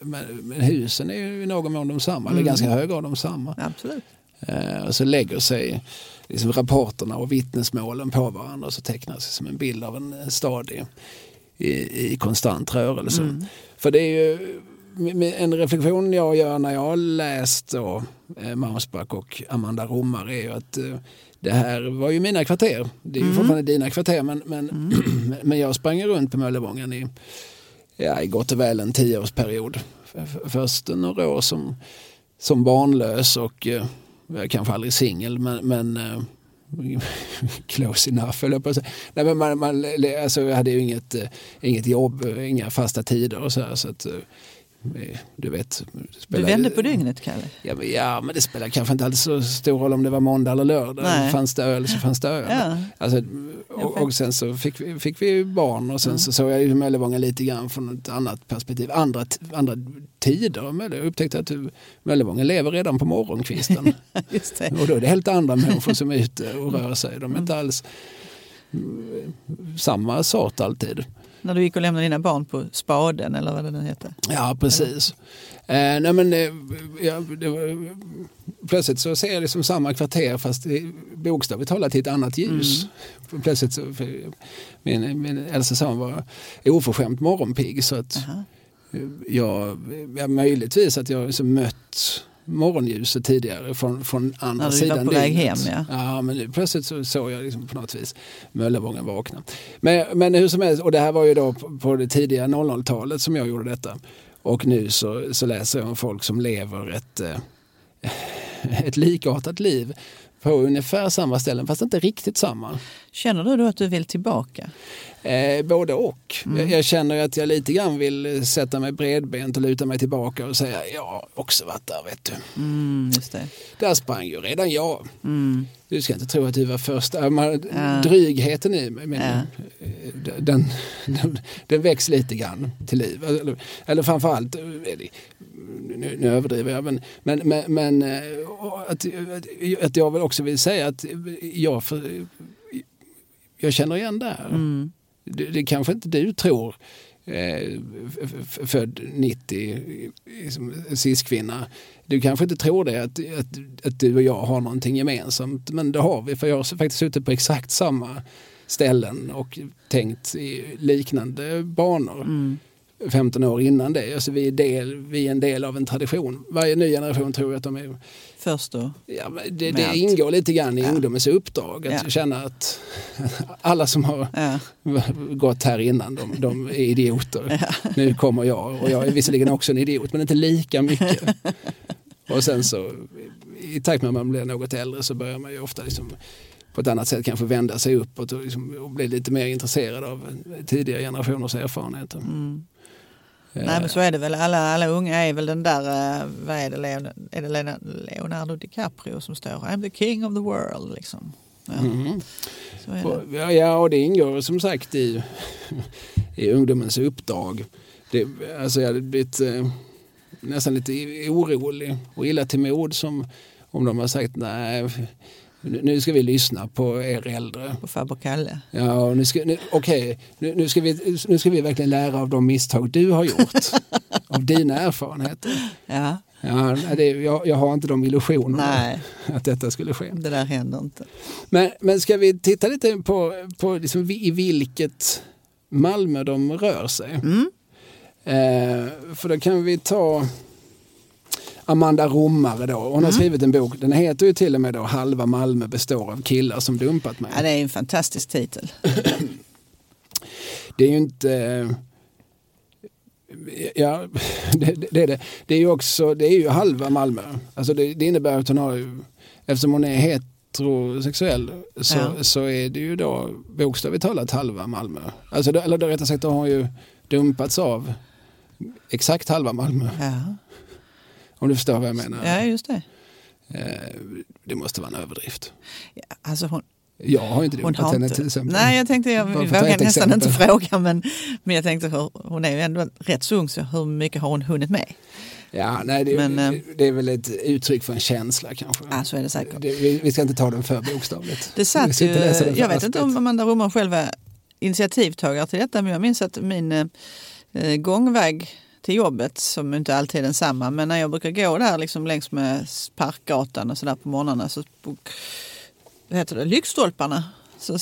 Men, men husen är ju i någon mån de samma, eller ganska hög grad de samma. absolut. Eh, och så lägger sig liksom rapporterna och vittnesmålen på varandra och så tecknas det som en bild av en stad i, i, i konstant rörelse. För det är ju en reflektion jag gör när jag har läst då, eh, Mausback och Amanda Rommar är ju att eh, det här var ju mina kvarter. Det är ju fortfarande dina kvarter men, men, men jag sprang runt på Möllevången i, ja, i gott och väl en tioårsperiod. Först några år som, som barnlös och eh, kanske aldrig singel men, men eh, close enough höll jag på att säga. Nej, men man, man, alltså, jag hade ju inget, eh, inget jobb, inga fasta tider och så här, så att eh, du vet. det Du spelar- vände på dygnet, Kalle. Ja men, ja, men det spelar kanske inte alltid så stor roll om det var måndag eller lördag. Nej. Fanns det öl så fanns det öl. Ja. Alltså, och, och sen så fick vi, fick vi barn och sen så såg jag ju Möllevången lite grann från ett annat perspektiv. Andra, andra tider. Jag upptäckte att Möllevången lever redan på morgonkvisten. Och då är det helt andra människor som är ute och rör sig. De är inte alls mm, samma sort alltid. När du gick och lämnade dina barn på spaden eller vad det nu heter. Ja, precis. Eh, nej, men, eh, ja, var, plötsligt så ser jag liksom samma kvarter fast bokstavligt talat i ett annat ljus. Plötsligt så, för min, min äldsta son var oförskämt morgonpigg så att Aha. eh, jag, ja, möjligtvis att jag liksom mött morgonljuset tidigare från, från andra När du sidan på väg hem, ja. ja. men plötsligt så såg jag liksom på något vis Möllevången vakna. Men, men hur som helst, och det här var ju då på, på det tidiga 00-talet som jag gjorde detta. Och nu så, så läser jag om folk som lever ett, eh, ett likartat liv på ungefär samma ställen fast inte riktigt samma. Känner du då att du vill tillbaka? Eh, både och. Jag, jag känner att jag lite grann vill sätta mig bredbent och luta mig tillbaka och säga jag har också varit där vet du. Mm. Där sprang ju redan jag. Mm. Du ska inte tro att du var först. Äh. Drygheten i mig, men, eh, den, den, den väcks lite grann till liv. Eller, eller framförallt, eh, nu, nu överdriver jag, men, men, men, men eh, att, att- jag väl också vill säga att jag, jag känner igen det här. Mm. Det, det kanske inte du tror. Eh, född 90, eh, cis-kvinna. Du kanske inte tror det att, att, att du och jag har någonting gemensamt. Men det har vi för jag har faktiskt suttit på exakt samma ställen och tänkt i liknande banor. Mm. 15 år innan det. Alltså vi, är del, vi är en del av en tradition. Varje ny generation tror att de är Först då? Ja, men det, det ingår lite grann i Ja. ungdomens uppdrag att Ja. känna att alla som har Ja. gått här innan de, de är idioter. Nu kommer jag och jag är visserligen också en idiot men inte lika mycket. Och sen så i takt med att man blir något äldre så börjar man ju ofta liksom på ett annat sätt kanske vända sig uppåt och, liksom, och bli lite mer intresserad av tidigare generationers erfarenheter. Mm. Nej men så är det väl, alla, alla unga är väl den där, eh, vad är det, Leon, är det Leonardo DiCaprio som står I'm the king of the world liksom. Ja. Mm. Det. ja, och det ingår som sagt i, i ungdomens uppdrag. Det, alltså jag hade blivit eh, nästan lite orolig och illa till mod som om de har sagt nej, nu ska vi lyssna på er äldre. På Farbror Kalle. Ja, och nu ska, nu, okej, nu, nu, ska vi, nu ska vi verkligen lära av de misstag du har gjort. av dina erfarenheter. Ja, Ja, det, jag, jag har inte de illusionerna nej att detta skulle ske. det där händer inte. Men, men ska vi titta lite på, på liksom i vilket Malmö de rör sig? Mm. Eh, för då kan vi ta Amanda Romare då. Hon Mm. har skrivit en bok, den heter ju till och med då Halva Malmö består av killar som dumpat mig. Ja, det är en fantastisk titel. Det är ju inte... eh, Ja, det, det, är det. Det är ju också, det är ju halva Malmö. Alltså det, det innebär att hon har ju, eftersom hon är heterosexuell så, Ja. så är det ju då bokstavligt talat halva Malmö. Alltså, eller då rättare sagt, då har hon ju dumpats av exakt halva Malmö. Ja, Om du förstår vad jag menar. ja just det. Eh, Det måste vara en överdrift. Ja, alltså hon, Jag har inte hon dumpat har inte, till exempel. Nej, jag tänkte, jag vågar nästan inte exempel. fråga, men, men jag tänkte hur, hon är ju ändå rätt så ung, så hur mycket har hon hunnit med? Ja, nej, det, Men, eh, det är väl ett uttryck för en känsla kanske. Ja, så är det säkert. Det, vi, vi ska inte ta den för bokstavligt. Det satt ju, inte jag vet inte om Amanda Roman själv är initiativtagare till detta, men jag minns att min eh, gångväg till jobbet, som inte alltid är densamma, men när jag brukar gå där liksom längs med Parkgatan och sådär på morgnarna så vad heter det, lyktstolparna så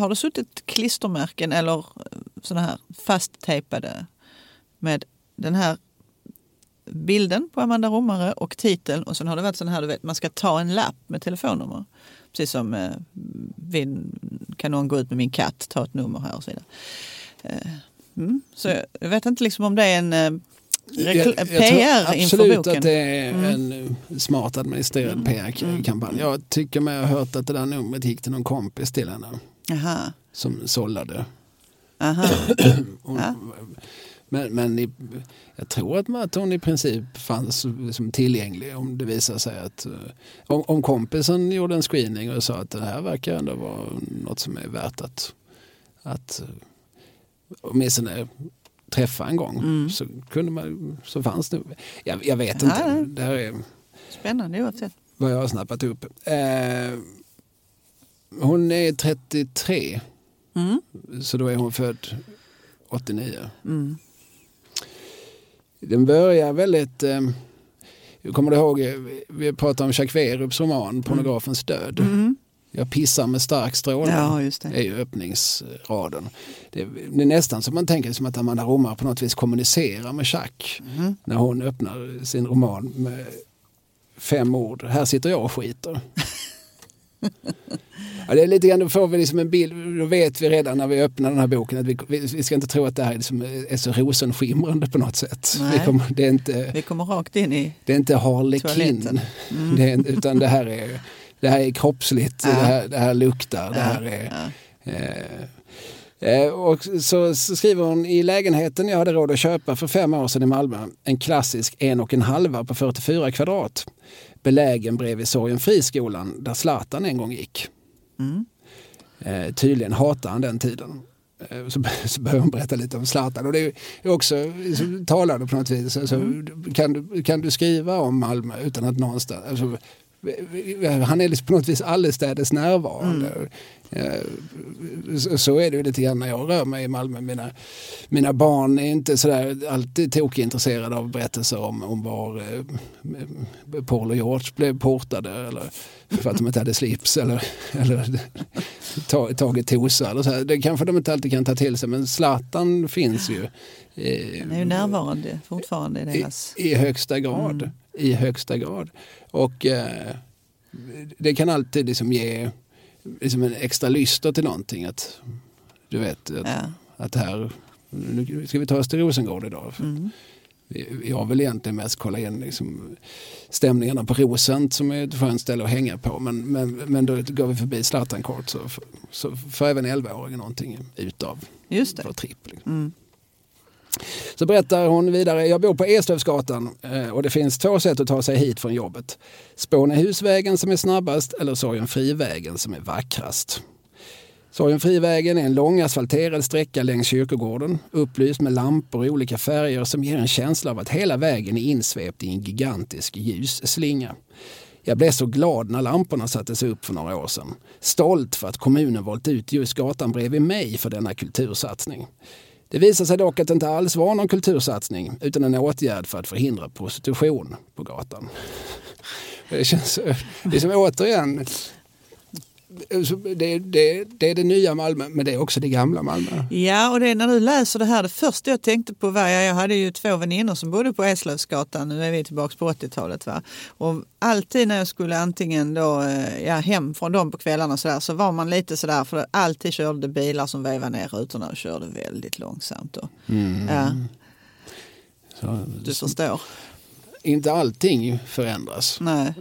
har det suttit klistermärken eller eh, sådana här fasttejpade med den här bilden på Amanda Romare och titeln och sen har det varit sån här, du vet, man ska ta en lapp med telefonnummer. Precis som eh, vid, kan någon gå ut med min katt, ta ett nummer här och så vidare. Eh, mm, så jag, vet inte liksom om det är en eh, Jag- jag tror PR inför Absolut boken. att det är Mm. en smart administrerad Mm. PR-kampanj. Jag tycker mig ha hört att det där numret gick till någon kompis till henne Aha, som sållade. aha. Hon, Ja. Men, men i, jag tror att, man- att hon i princip fanns som tillgänglig om det visar sig att eh, om, om kompisen gjorde en screening och sa att det här verkar ändå vara något som är värt att, att eh, åtminstone träffa en gång Mm. så, kunde man, så fanns det. Jag, jag vet Ja, inte, det här är Spännande oavsett. vad jag har snappat upp. Eh, hon är 33 Mm. så då är hon född 89. Mm. Den börjar väldigt... Eh, kommer du ihåg, vi pratade om Jacques Werups roman Pornografens död. Mm. Jag pissar med stark strålning. Ja, just Det är ju öppningsraden. Det, det är nästan som man tänker som att Amanda Romare på något vis kommunicerar med Jacques Mm. när hon öppnar sin roman med fem ord. Här sitter jag och skiter. Ja, det är lite grann, då får vi liksom en bild, då vet vi redan när vi öppnar den här boken att vi, vi, ska inte tro att det här är, liksom, är så rosenskimrande på något sätt. Nej. Vi kommer, det, är inte, Vi kommer rakt in i... det är inte Harlekin. Mm. det är, utan det här är, det här är kroppsligt, Ja. det, här, det här luktar, det här är... Eh, eh, och så, så skriver hon i lägenheten jag hade råd att köpa för fem år sedan i Malmö. En klassisk en och en halva på 44 kvadrat. Belägen bredvid Sorgenfriskolan där Zlatan en gång gick. Mm. Eh, tydligen hatar han den tiden. Eh, så, så börjar hon berätta lite om Zlatan. Och det är också talande på något vis. Alltså, kan, du, kan du skriva om Malmö utan att någonstans... Alltså, han är liksom på något vis allestädes närvarande. Eh, så- är det ju lite grann när jag rör mig i Malmö. Mina, mina barn är inte sådär alltid tokintresserade av berättelser om, om var eh, Paul och George blev portade eller för att de inte hade slips eller, eller ta- tagit tosa. Eller så här. Det kanske de inte alltid kan ta till sig men Zlatan finns ju. eh, Den är ju närvarande fortfarande i i, deras... I högsta grad. Mm. I högsta grad. Och eh, det kan alltid liksom ge liksom en extra lyster till någonting. Att, du vet att, Ja. att här, nu ska vi ta oss till Rosengård idag. Mm. Jag vill egentligen mest kolla in liksom stämningarna på Rosent som är ett skönt ställe att hänga på. Men, men, men då går vi förbi Zlatan kort så, så får även 11-åringen någonting utav Just det. vår tripp. Liksom. Mm. Så berättar hon vidare, jag bor på Eslövsgatan eh, och det finns två sätt att ta sig hit från jobbet. Spånehusvägen som är snabbast eller Sorgenfrivägen som är vackrast. Sorgenfrivägen är en lång asfalterad sträcka längs kyrkogården, upplyst med lampor i olika färger som ger en känsla av att hela vägen är insvept i en gigantisk ljusslinga. Jag blev så glad när lamporna sattes upp för några år sedan. Stolt för att kommunen valt ut just gatan bredvid mig för denna kultursatsning. Det visade sig dock att det inte alls var någon kultursatsning utan en åtgärd för att förhindra prostitution på gatan. Det känns det är som återigen det, det, det, är det nya Malmö, men det är också det gamla Malmö. Ja, och det är när du läser det här, det första jag tänkte på var, jag hade ju två väninnor som bodde på Eslövsgatan, nu är vi tillbaka på 80-talet. Va? Och alltid när jag skulle antingen då, eh, ja, hem från dem på kvällarna så, där, så var man lite sådär, för alltid körde det bilar som vevade ner rutorna och körde väldigt långsamt. Då. Mm. Ja. Så, du förstår inte allting förändras. Nej.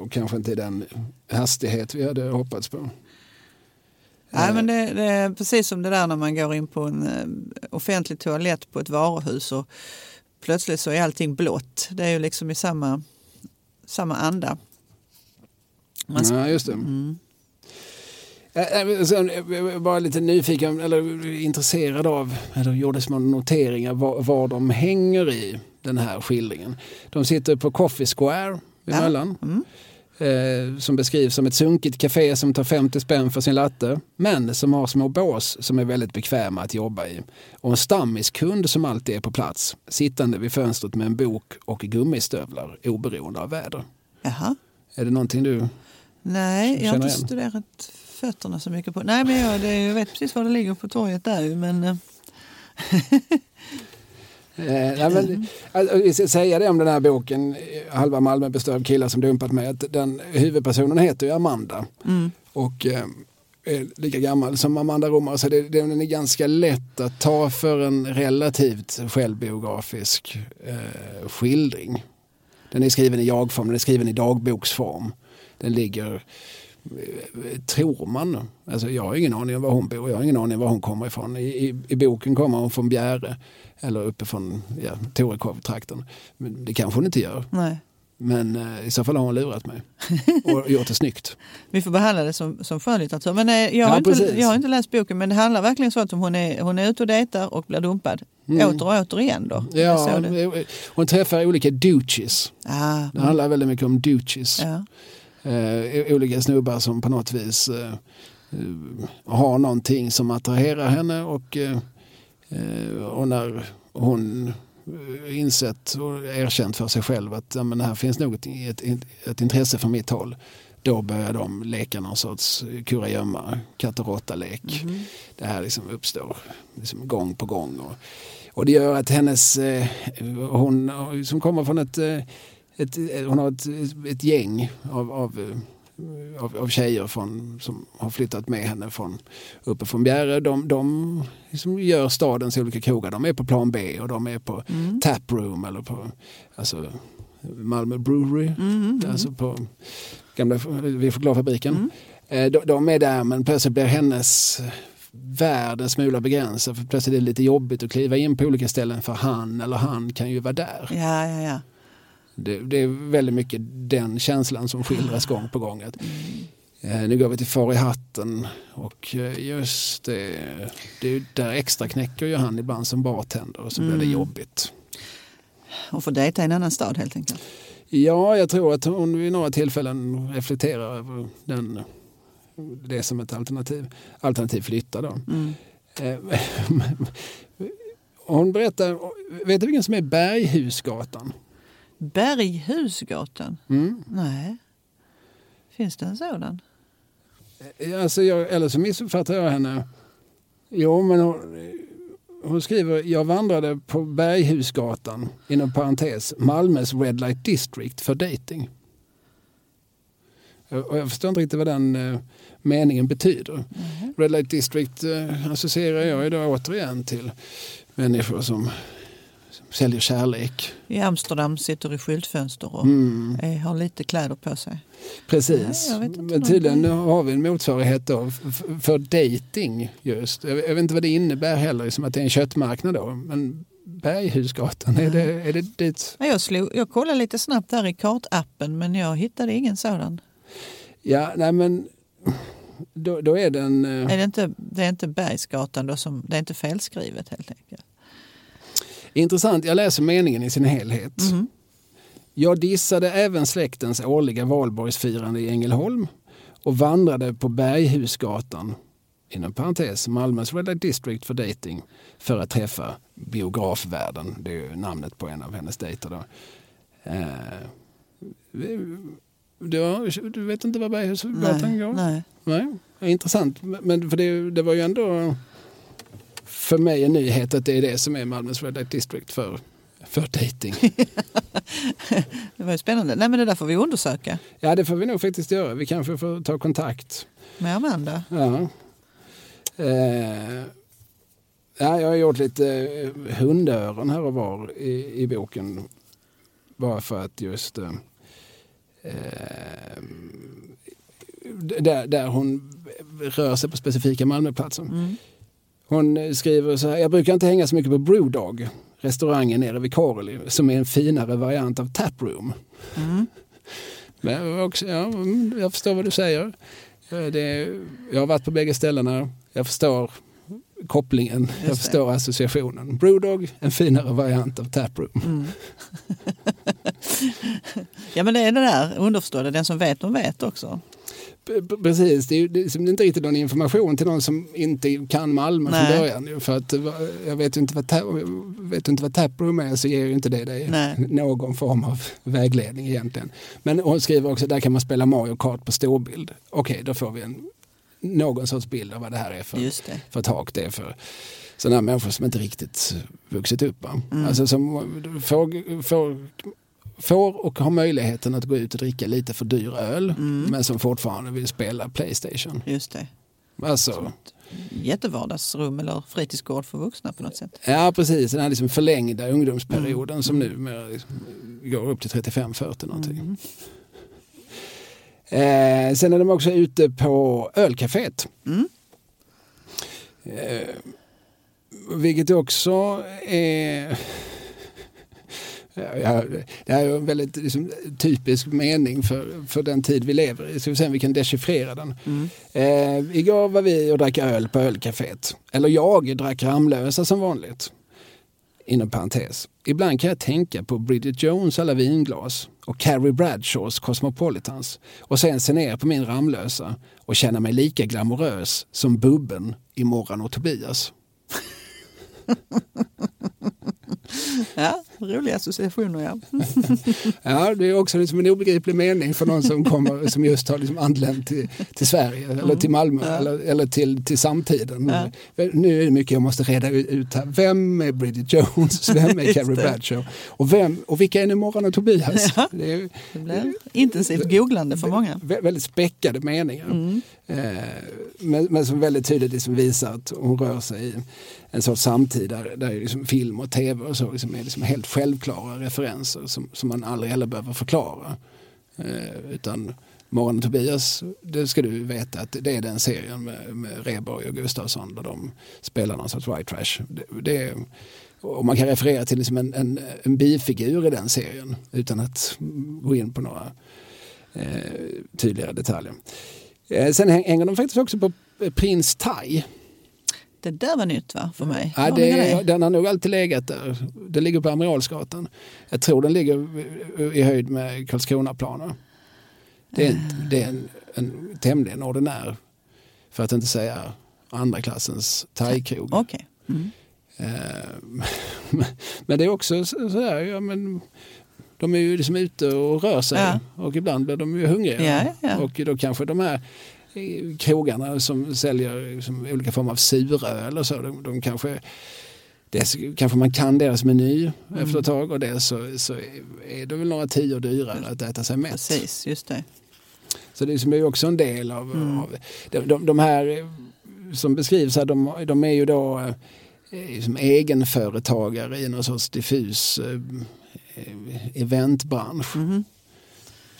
Och kanske inte i den hastighet vi hade hoppats på. Nej, men det, det, är precis som det där när man går in på en eh, offentlig toalett på ett varuhus och plötsligt så är allting blått. Det är ju liksom i samma, samma anda. Man ja, just det. Mm. Sen, jag var lite nyfiken eller intresserad av, eller gjorde små noteringar, vad, vad de hänger i den här skildringen. De sitter på Coffee Square vid ja. Möllan. Mm. Eh, som beskrivs som ett sunkigt café som tar 50 spänn för sin latte. Men som har små bås som är väldigt bekväma att jobba i. Och en stammiskund som alltid är på plats. Sittande vid fönstret med en bok och gummistövlar oberoende av väder. Jaha. Är det någonting du Nej, jag har inte igen? studerat fötterna så mycket på. Nej, men jag, det, jag vet precis var det ligger på torget där men eh, Eh, men, alltså, vi ska säga det om den här boken, Halva Malmö består av killar som dumpat mig, att den huvudpersonen heter ju Amanda. Mm. Och eh, är lika gammal som Amanda Romar så det, den är ganska lätt att ta för en relativt självbiografisk eh, skildring. Den är skriven i jag-form, den är skriven i dagboksform. Den ligger tror man. Alltså jag har ingen aning om var hon bor, jag har ingen aning om var hon kommer ifrån. I, i, i boken kommer hon från Bjäre eller uppifrån ja, Torekov-trakten. Det kanske hon inte gör. Nej. Men eh, i så fall har hon lurat mig och gjort det snyggt. Vi får behandla det som, som skönlitteratur. Men eh, jag, har ja, inte, jag har inte läst boken men det handlar verkligen så att hon är, hon är ute och dejtar och blir dumpad. Mm. Åter och åter igen då? Ja, hon träffar olika douches. Ah, det handlar väldigt mycket om douches. Ja. Eh, olika snubbar som på något vis eh, eh har någonting som attraherar henne och, eh, eh och när hon insett och erkänt för sig själv att ja, men här finns nog ett, ett, ett intresse från mitt håll då börjar de leka någon sorts kurragömma, katt och råtta-lek. Mm. Det här liksom uppstår liksom gång på gång. Och, och det gör att hennes, eh, hon som kommer från ett ett, hon har ett, ett gäng av, av, av, av tjejer från, som har flyttat med henne från uppe från Bjäre. De, de liksom gör stadens olika krogar. De är på plan B och de är på mm. Taproom eller på alltså, Malmö Brewery. Mm, mm, alltså på gamla vid chokladfabriken. Mm. Eh, de, de är där men plötsligt blir hennes värld en smula begränsad. För plötsligt är det lite jobbigt att kliva in på olika ställen för han eller han kan ju vara där. Ja, ja, ja. Det, det, är väldigt mycket den känslan som skildras gång på gång. Att, eh, nu går vi till Far i hatten och eh, just det, det där extra knäcker ju han ibland som bartender och så blir det mm. jobbigt. Och få dejta i en annan stad helt enkelt? Ja, jag tror att hon vid några tillfällen reflekterar över den, det som ett alternativ. Alternativ flytta då. Mm. Eh, hon berättar, vet du vilken som är Berghusgatan? Berghusgatan? Mm. Nej. Finns det en sådan? Eh, alltså jag, eller så missuppfattar jag henne. Jo, men hon, hon skriver jag vandrade på Berghusgatan inom parentes Malmös Red Light District för dating. Och jag förstår inte riktigt vad den eh, meningen betyder. Mm. Red Light District eh, associerar jag idag återigen till människor som säljer kärlek. I Amsterdam sitter i skyltfönster och mm. är, har lite kläder på sig. Precis, Nej, men tydligen har vi en motsvarighet då för dating just. Jag vet inte vad det innebär heller, som att det är en köttmarknad då. Men Berghusgatan, är det, är det dit? Jag, slog, jag kollade lite snabbt där i kartappen men jag hittade ingen sådan. Ja, nej men då, då är den... eh, Är det, inte, det är inte Bergsgatan då som, det är inte felskrivet helt enkelt. Intressant, jag läser meningen i sin helhet. Jag dissade även släktens årliga valborgsfirande i Ängelholm och vandrade på Berghusgatan, inom parentes Malmös Red Light District för dating, för att träffa biografvärlden. Det är ju namnet på en av hennes dejter. Då. Eh, du, du vet inte vad Berghusgatan går? nej. Nej, intressant. Men för det, det var ju ändå för mig en nyhet att det är det som är Malmös Red Light District för, för dating. Det var ju spännande. Nej men det där får vi undersöka Ja, det får vi nog faktiskt göra. Vi kanske får ta kontakt. med Amanda. Ja. Eh, ja, jag har gjort lite eh, hundöron här och var i, i boken. Bara för att just... Eh, eh, där, där hon rör sig på specifika Malmöplatser. Mm. Hon skriver så här, jag brukar inte hänga så mycket på Brewdog, restaurangen nere vid Karoli, som är en finare variant av Taproom. Mm. Men också, ja, mm, jag förstår vad du säger. Det, jag har varit på bägge ställena, jag förstår kopplingen, jag det. förstår associationen. Brewdog, en finare variant av Taproom. Mm. ja men det är det där underförstådda, den som vet de vet också. Precis, det är, det är liksom inte riktigt någon information till någon som inte kan Malmö Nej. från början. För att, jag vet ju inte vad, vet inte vad Taproom är så ger ju inte det dig någon form av vägledning egentligen. Men hon skriver också där kan man spela Mario Kart på storbild. Okej, då får vi en, någon sorts bild av vad det här är för, det. för tak det är för sådana människor som inte riktigt vuxit upp. va? Alltså som får, får, får och har möjligheten att gå ut och dricka lite för dyr öl men som fortfarande vill spela Playstation. Just det. Alltså, Jättevardagsrum eller fritidsgård för vuxna på något sätt. ja precis, den här liksom förlängda ungdomsperioden som nu med, liksom, går upp till 35-40 någonting. Eh, sen är de också ute på ölcaféet. Mm. Eh, vilket också är... Ja, det här är en väldigt liksom, typisk mening för, för den tid vi lever i. Så vi se om vi kan dechiffrera den. Eh, igår var vi och drack öl på ölcaféet. Eller jag drack Ramlösa som vanligt. Inom parentes. Ibland kan jag tänka på Bridget Jones alla vinglas och Carrie Bradshaws Cosmopolitans och sen se ner på min Ramlösa och känna mig lika glamorös som Bubben i Morran och Tobias. Ja, roliga associationer ja. Ja, det är också liksom en obegriplig mening för någon som, kommer, som just har liksom anlänt till, till Sverige eller till Malmö eller, eller till, till samtiden. Nu är det mycket jag måste reda ut här. Vem är Bridget Jones? Vem är Carrie. Bradshaw? Och, vem, och vilka är nu Morran och Tobias? Ja. Det är Det blir intensivt googlande för många. vä- väldigt späckade meningar. Eh, men, men som väldigt tydligt liksom visar att hon rör sig i en sorts samtid där, där liksom film och tv och så liksom är liksom helt självklara referenser som, som man aldrig heller behöver förklara. Eh, utan Morgon och Tobias, det ska du veta att det är den serien med, med Rheborg och Gustafsson där de spelar någon sorts white trash. Det, det är, och man kan referera till liksom en, en, en bifigur i den serien utan att gå in på några eh, tydligare detaljer. Eh, sen hänger de faktiskt också på eh, Prins Tai. Det där var nytt va, för mig? Ja, det, den har nog alltid legat där. Den ligger på Amiralsgatan. Jag tror den ligger i- höjd med Karlskronaplanen. Det är, en, det är en, en tämligen ordinär, för att inte säga andra klassens thaikrog. Okej. Mm. Eh, men det är också så här, ja, men de är ju liksom ute och rör sig Ja. och ibland blir de ju hungriga. Ja. Och då kanske de här krogarna som säljer liksom olika former av suröl och så, de, de kanske Dels kanske man kan deras meny Mm. efter ett tag och dels så, så är det väl några tior dyrare att äta sig mätt. Precis, just det. Så det är liksom också en del av, Mm. av de, de, de här som beskrivs här, de, de är ju då eh, som egenföretagare i någon sorts diffus eh, eventbransch. Mhm.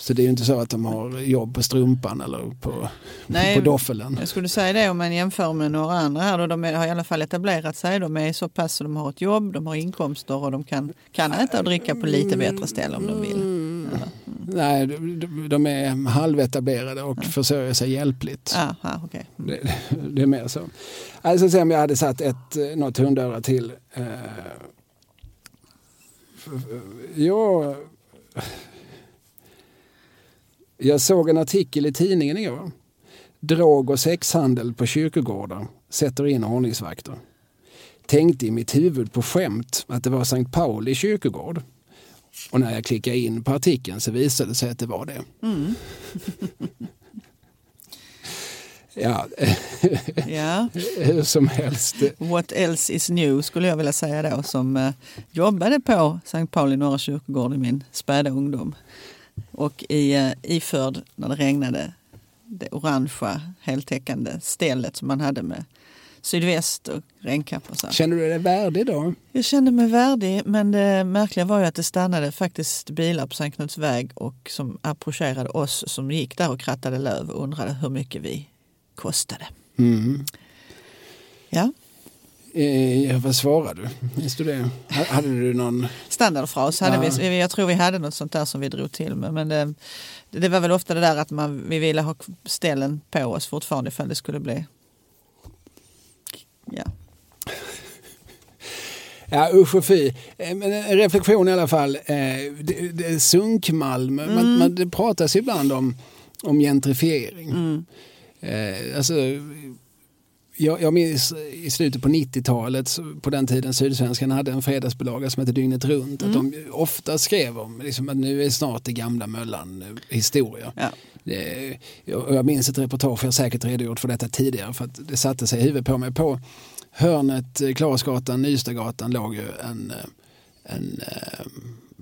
Så det är ju inte så att de har jobb på strumpan eller på, Nej, på doffelen. Jag skulle säga det om man jämför med några andra här. Då de har i alla fall etablerat sig. De är så pass så de har ett jobb, de har inkomster och de kan, kan äta och dricka på lite bättre ställe om de vill. Mm. Nej, de, de är halvetablerade och Ja. försörjer sig hjälpligt. Ah, ah, okay. Det, det är mer så. Alltså se om jag hade satt ett, eh, något hundöra till. Eh, f- jag, såg en artikel i tidningen igår. Drog och sexhandel på kyrkogårdar sätter in ordningsvakter. Tänkte i mitt huvud på skämt att det var Sankt Pauli kyrkogård. Och när jag klickade in på artikeln så visade det sig att det var det. Mm. Ja, Ja. hur som helst. What else is new skulle jag vilja säga då som eh, jobbade på Sankt Pauli norra kyrkogård i min späda ungdom. Och i, eh, iförd när det regnade det orangea heltäckande stället som man hade med sydväst och regnkapp och så. Känner du dig värdig då? Jag kände mig värdig men det märkliga var ju att det stannade faktiskt bilar på Sankt Knuts väg och som approcherade oss som gick där och krattade löv och undrade hur mycket vi kostade. Mm. Ja, Eh, vad svarade du? Minns du det? Ha- Hade du någon... standardfras hade Ja. vi. Jag tror vi hade något sånt där som vi drog till med. Men det, det var väl ofta det där att man, vi ville ha ställen på oss fortfarande ifall det skulle bli... Ja. Ja usch och fy. Eh, Men en reflektion i alla fall. Eh, det, det sunkmalm. Man, Mm. man, det pratas ibland om, om gentrifiering. Mm. Eh, alltså, jag, jag minns i slutet på 90-talet, så- på den tiden Sydsvenskan hade en fredagsbilaga som hette Dygnet runt, att de ofta skrev om liksom, att nu är snart det gamla Möllan eh, historia. Ja. Det, jag, jag minns ett reportage, jag har säkert redogjort för detta tidigare, för att det satte sig i huvudet på mig. På hörnet eh, Klarasgatan, Nystadgatan låg ju en, eh, en eh,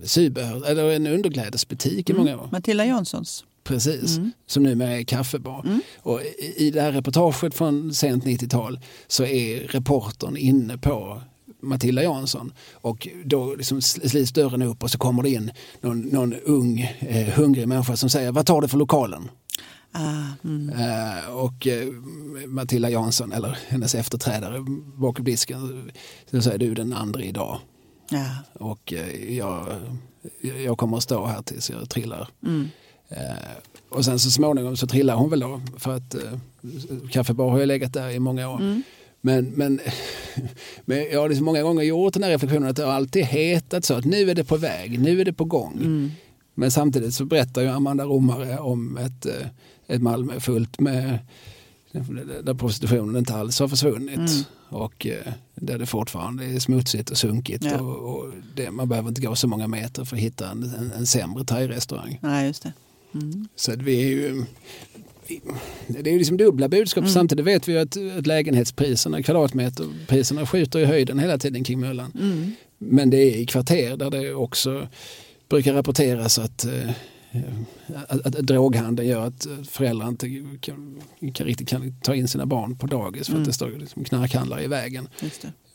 sybehör, eller en underklädesbutik i många år. Matilda Janssons. Precis, Mm. som numera är kaffebar. Och i- det här reportaget från sent 90-tal så är reportern inne på Matilda Jansson och då liksom sl- slits dörren upp och så kommer det in någon, någon ung eh, hungrig människa som säger vad tar du för lokalen? Ah, mm. Eh, och eh, Matilda Jansson eller hennes efterträdare bakom disken så säger du den andra idag ja. och eh, jag, jag kommer att stå här tills jag trillar. Mm. Eh, och sen så småningom så trillar hon väl då för att eh, kaffebar har ju legat där i många år. Mm. Men, men, men jag har liksom många gånger gjort den här reflektionen att det har alltid hetat så att nu är det på väg, nu är det på gång. Mm. Men samtidigt så berättar ju Amanda Romare om ett, eh, ett Malmö fullt med där prostitutionen inte alls har försvunnit Mm. och eh, där det fortfarande är smutsigt och sunkigt. Ja. Och, och det, man behöver inte gå så många meter för att hitta en, en, en sämre thai-restaurang. Nej, just det. Mm. Så att vi är ju... Det är ju liksom dubbla budskap. Mm. Samtidigt vet vi ju att, att lägenhetspriserna, kvadratmeterpriserna skjuter i höjden hela tiden kring Möllan. Mm. Men det är i kvarter där det också brukar rapporteras att, eh, att, att, att droghandeln gör att föräldrar inte kan, kan, riktigt kan ta in sina barn på dagis för Mm. att det står liksom knarkhandlare i vägen.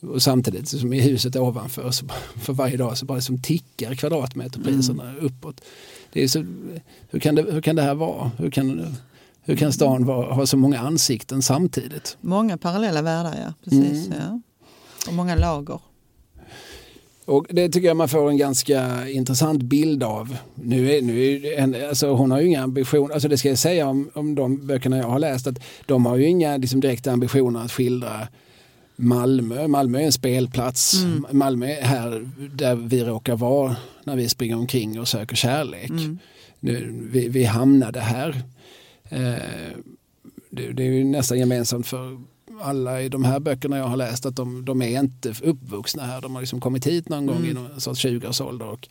Och samtidigt som i huset ovanför så för varje dag så bara liksom tickar kvadratmeterpriserna Mm. uppåt. Det är så, hur, kan det, hur kan det här vara? Hur kan, hur kan stan vara, ha så många ansikten samtidigt? Många parallella världar, ja. Precis. Mm. Ja. Och många lager. Och det tycker jag man får en ganska intressant bild av. Nu är, nu är en, alltså hon har ju inga ambitioner, alltså det ska jag säga om, om de böckerna jag har läst, att de har ju inga liksom, direkta ambitioner att skildra Malmö. Malmö är en spelplats. Mm. Malmö är här där vi råkar vara när vi springer omkring och söker kärlek. Mm. Nu, vi, vi hamnade här. Eh, det, det är ju nästan gemensamt för alla i de här böckerna jag har läst att de, de är inte uppvuxna här. De har liksom kommit hit någon gång Mm. i någon sorts 20-årsålder. Och,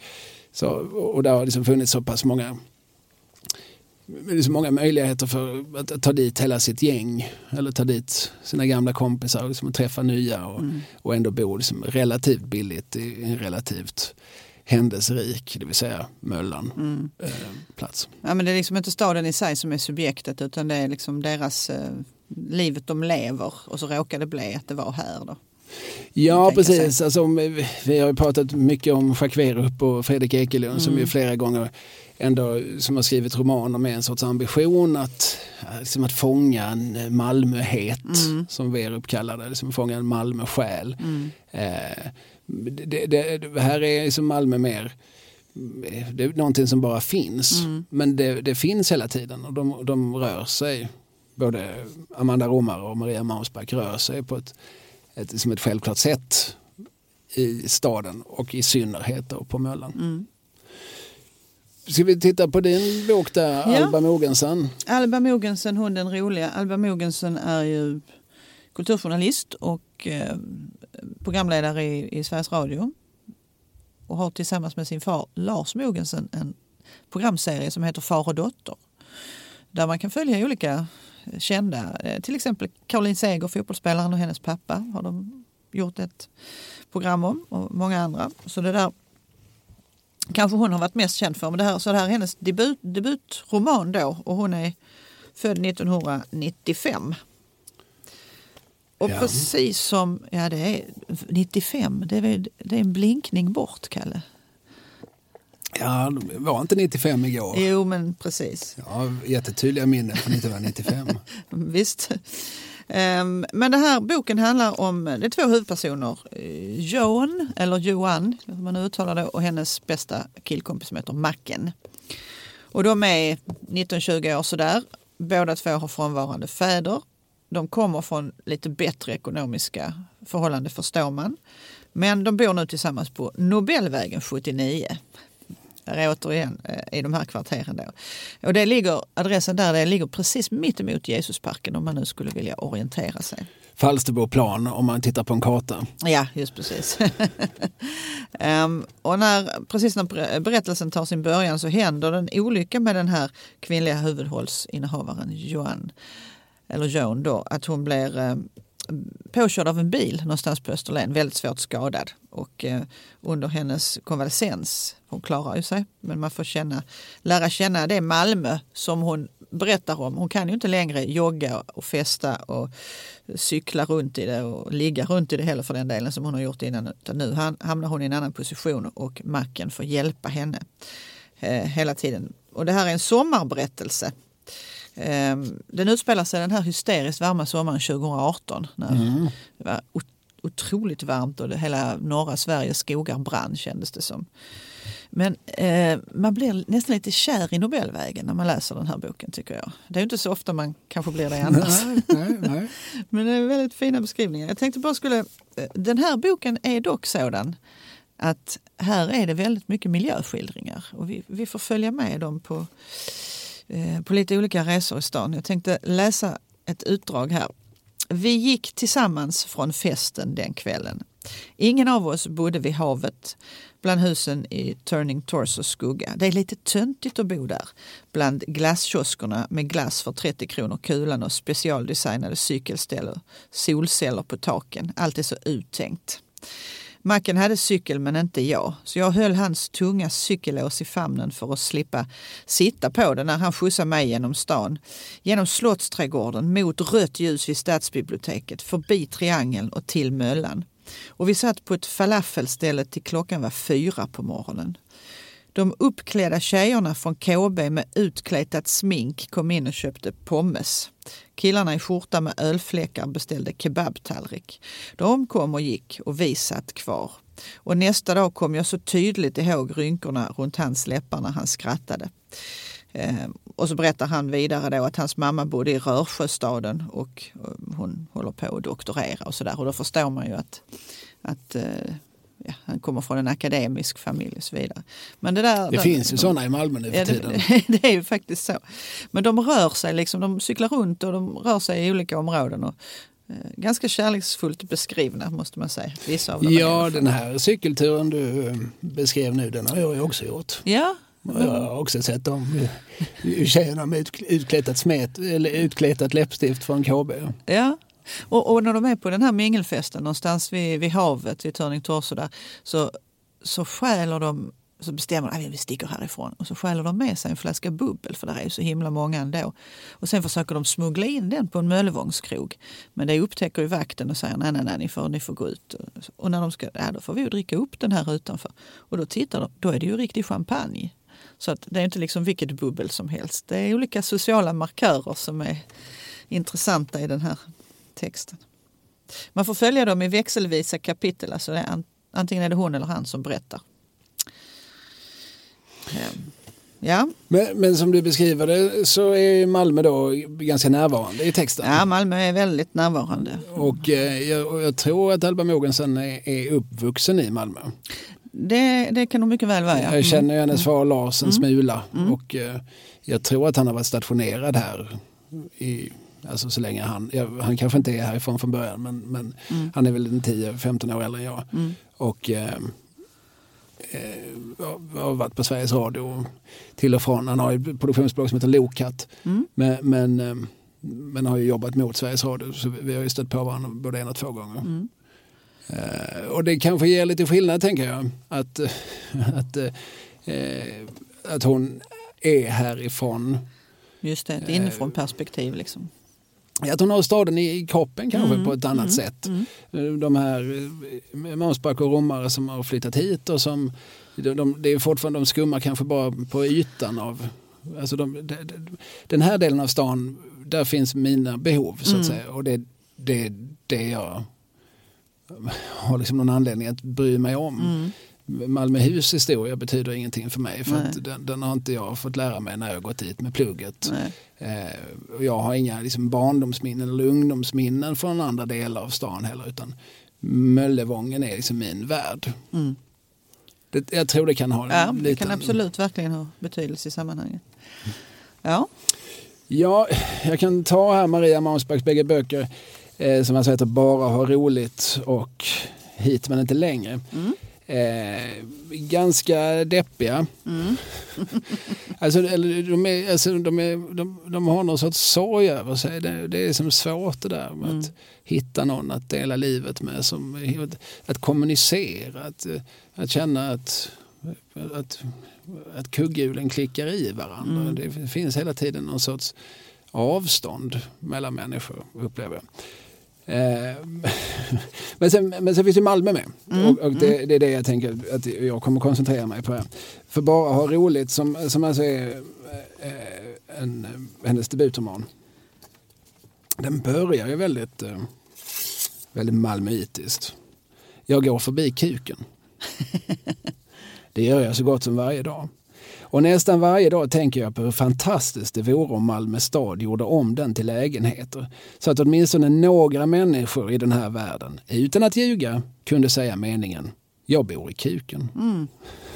så, och det har liksom funnits så pass många det är så många möjligheter för att, ta dit hela sitt gäng eller ta dit sina gamla kompisar och liksom träffa nya och, Mm. och ändå bo liksom relativt billigt i en relativt händelserik, det vill säga Möllan, Mm. eh, plats. Ja, men det är liksom inte staden i sig som är subjektet utan det är liksom deras eh, livet de lever och så råkar det bli att det var här då. Ja, precis. Alltså, vi- vi har ju pratat mycket om Jacques Werup och Fredrik Ekelund som Mm. ju flera gånger ändå som har skrivit romaner med en sorts ambition att, liksom att fånga en Malmöhet Mm. som Werup kallar det, liksom fånga en Malmösjäl. Mm. Eh, det, det, det här är som Malmö mer det är någonting som bara finns. Mm. Men det, det finns hela tiden och de, de rör sig. Både Amanda Romare och Maria Mausback rör sig på ett, ett, som ett självklart sätt i staden och i synnerhet på Möllan. Mm. Ska vi titta på din bok där, Ja. Alba Mogensen? Alba Mogensen, hon den roliga. Alba Mogensen är ju kulturjournalist och eh, programledare i, i Sveriges Radio. Och har tillsammans med sin far Lars Mogensen en programserie som heter Far och dotter. Där man kan följa olika kända, eh, till exempel Caroline Seger, fotbollsspelaren och hennes pappa har de gjort ett program om och många andra. Så det där kanske hon har varit mest känd för. Men det här, så det här är hennes debut, debutroman då och hon är född 1995. Och Ja. precis som, ja det är 95, det är, det är en blinkning bort Kalle. Ja, var inte 95 igår. Jo men precis. Jag har jättetydliga minnen från 1995. Visst. Ehm, men den här boken handlar om, det är två huvudpersoner. Joan, eller Johan, hur man uttalar det, och hennes bästa killkompis som heter Macken. Och de är 19-20 år sådär. Båda två har frånvarande fäder. De kommer från lite bättre ekonomiska förhållanden förstår man. Men de bor nu tillsammans på Nobelvägen 79. Är återigen eh, i de här kvarteren då. Och det ligger, adressen där det ligger precis mitt emot Jesusparken om man nu skulle vilja orientera sig. Falsterboplan om man tittar på en karta. Ja, just precis. Ehm, och när, precis när ber- berättelsen tar sin början så händer en olycka med den här kvinnliga huvudrollsinnehavaren Joan, eller Joan då, att hon blir eh, påkörd av en bil någonstans på Österlen, väldigt svårt skadad. Och eh, under hennes konvalescens, hon klarar ju sig, men man får känna, lära känna det Malmö som hon berättar om. Hon kan ju inte längre jogga och festa och cykla runt i det och ligga runt i det heller för den delen som hon har gjort innan. Utan nu hamnar hon i en annan position och Macken får hjälpa henne eh, hela tiden. Och det här är en sommarberättelse. Eh, den utspelar sig den här hysteriskt varma sommaren 2018 när det var ot- otroligt varmt och det, hela norra Sveriges skogar brann kändes det som. Men eh, man blir nästan lite kär i Nobelvägen när man läser den här boken tycker jag. Det är inte så ofta man kanske blir det annars. Nej, nej, nej. Men det är väldigt fina beskrivningar. Jag tänkte bara skulle, eh, den här boken är dock sådan att här är det väldigt mycket miljöskildringar och vi, vi får följa med dem på, Eh, på lite olika resor i stan. Jag tänkte läsa ett utdrag här. Vi gick tillsammans från festen den kvällen. Ingen av oss bodde vid havet bland husen i Turning Torso skugga. Det är lite töntigt att bo där. Bland glasskioskerna med glass för 30 kronor kulan och specialdesignade cykelställ solceller på taken. Allt är så uttänkt. Macken hade cykel men inte jag, så jag höll hans tunga cykellås i famnen för att slippa sitta på den när han skjutsade mig genom stan. Genom Slottsträdgården, mot rött ljus vid stadsbiblioteket, förbi Triangeln och till Möllan. Och vi satt på ett falafelställe till klockan var fyra på morgonen. De uppklädda tjejerna från KB med utklätat smink kom in och köpte pommes. Killarna i skjorta med ölfläckar beställde kebabtallrik. De kom och gick och vi satt kvar. Och nästa dag kom jag så tydligt ihåg rynkorna runt hans läppar när han skrattade. Ehm, och så berättar han vidare då att hans mamma bodde i Rörsjöstaden och eh, hon håller på att doktorera och sådär. Och då förstår man ju att, att eh, ja, han kommer från en akademisk familj och så vidare. Men det där, Det där- finns ju sådana i Malmö nu för Ja, tiden. det, det är ju faktiskt så. Men de rör sig, liksom, de cyklar runt och de rör sig i olika områden. Och, eh, ganska kärleksfullt beskrivna måste man säga. Vissa av dem Ja, den här cykelturen du eh, beskrev nu, den har jag ju också gjort. Ja, Jag har också sett dem, tjejerna med ut- utklätat, smet, eller utklätat läppstift från KB. ja. Och, och när de är på den här mingelfesten någonstans vid, vid havet, vid Turning Torso där, så, så stjäler de så bestämmer de att vi sticker härifrån och så stjäler de med sig en flaska bubbel för det är ju så himla många ändå. Och sen försöker de smuggla in den på en Möllevångskrog. Men det upptäcker ju vakten och säger nej, nej, nej, ni får, ni får gå ut. Och när de ska, ja då får vi ju dricka upp den här utanför. Och då tittar de, då är det ju riktig champagne. Så att det är inte liksom vilket bubbel som helst. Det är olika sociala markörer som är intressanta i den här texten. Man får följa dem i växelvisa kapitel. Alltså är, antingen är det hon eller han som berättar. Ehm, ja. Men, men, som du beskriver det så är Malmö då ganska närvarande i texten. Ja, Malmö är väldigt närvarande. Och eh, jag, jag, tror att Alba Mogensen är, är uppvuxen i Malmö. Det, det kan nog mycket väl vara. Ja. Jag känner hennes mm. far Lars en mm. smula mm. och eh, jag tror att han har varit stationerad här i Alltså så länge han, jag, han kanske inte är härifrån från början men, men mm. han är väl 10-15 år äldre än jag. Mm. Och eh, eh, har varit på Sveriges Radio till och från. Han har ett produktionsbolag som heter Lokat. Mm. Men, men, eh, men, har ju jobbat mot Sveriges Radio så vi har ju stött på varandra både en och två gånger. Mm. Eh, och det kanske ger lite skillnad tänker jag. Att, att, eh, att hon är härifrån. Just det, ett inifrån perspektiv liksom. Att hon har staden i kroppen kanske mm, på ett annat mm, sätt. Mm. De här eh, Månsback och romare som har flyttat hit och som de, de, det är fortfarande, de skummar kanske bara på ytan av alltså de, de, den här delen av stan, där finns mina behov så att mm. säga och det är det, det jag har liksom någon anledning att bry mig om. Malmöhus historia betyder ingenting för mig för den, den, har inte jag fått lära mig när jag gått dit med plugget. Eh, och jag har inga liksom, barndomsminnen eller ungdomsminnen från andra delar av stan heller utan Möllevången är liksom min värld. Mm. Det, jag tror det kan ha ja, det kan absolut verkligen ha betydelse i sammanhanget. Ja. Ja, jag kan ta här Maria Mansbacks bägge böcker eh, som alltså heter Bara ha roligt och Hit men inte längre. Mm. Eh, ganska deppiga. Mm. alltså, eller, de, är, alltså, de, är, de, de har någon sorts sorg över sig. Det, det är som svårt det där med mm. att hitta någon att dela livet med. Som, att, att kommunicera, att, att känna att, att, att kugghjulen klickar i varandra. Mm. Det finns hela tiden någon sorts avstånd mellan människor upplever jag. Eh, men, sen, men sen finns ju Malmö med mm. och, och det, mm. det, är det jag tänker att jag kommer koncentrera mig på. För bara ha roligt som, som alltså är eh, en, hennes debutroman. Den börjar ju väldigt, eh, väldigt malmöitiskt. Jag går förbi kuken. Det gör jag så gott som varje dag. Och nästan varje dag tänker jag på hur fantastiskt det vore om Malmö stad gjorde om den till lägenheter. Så att åtminstone några människor i den här världen, utan att ljuga, kunde säga meningen jag bor i kuken. Mm.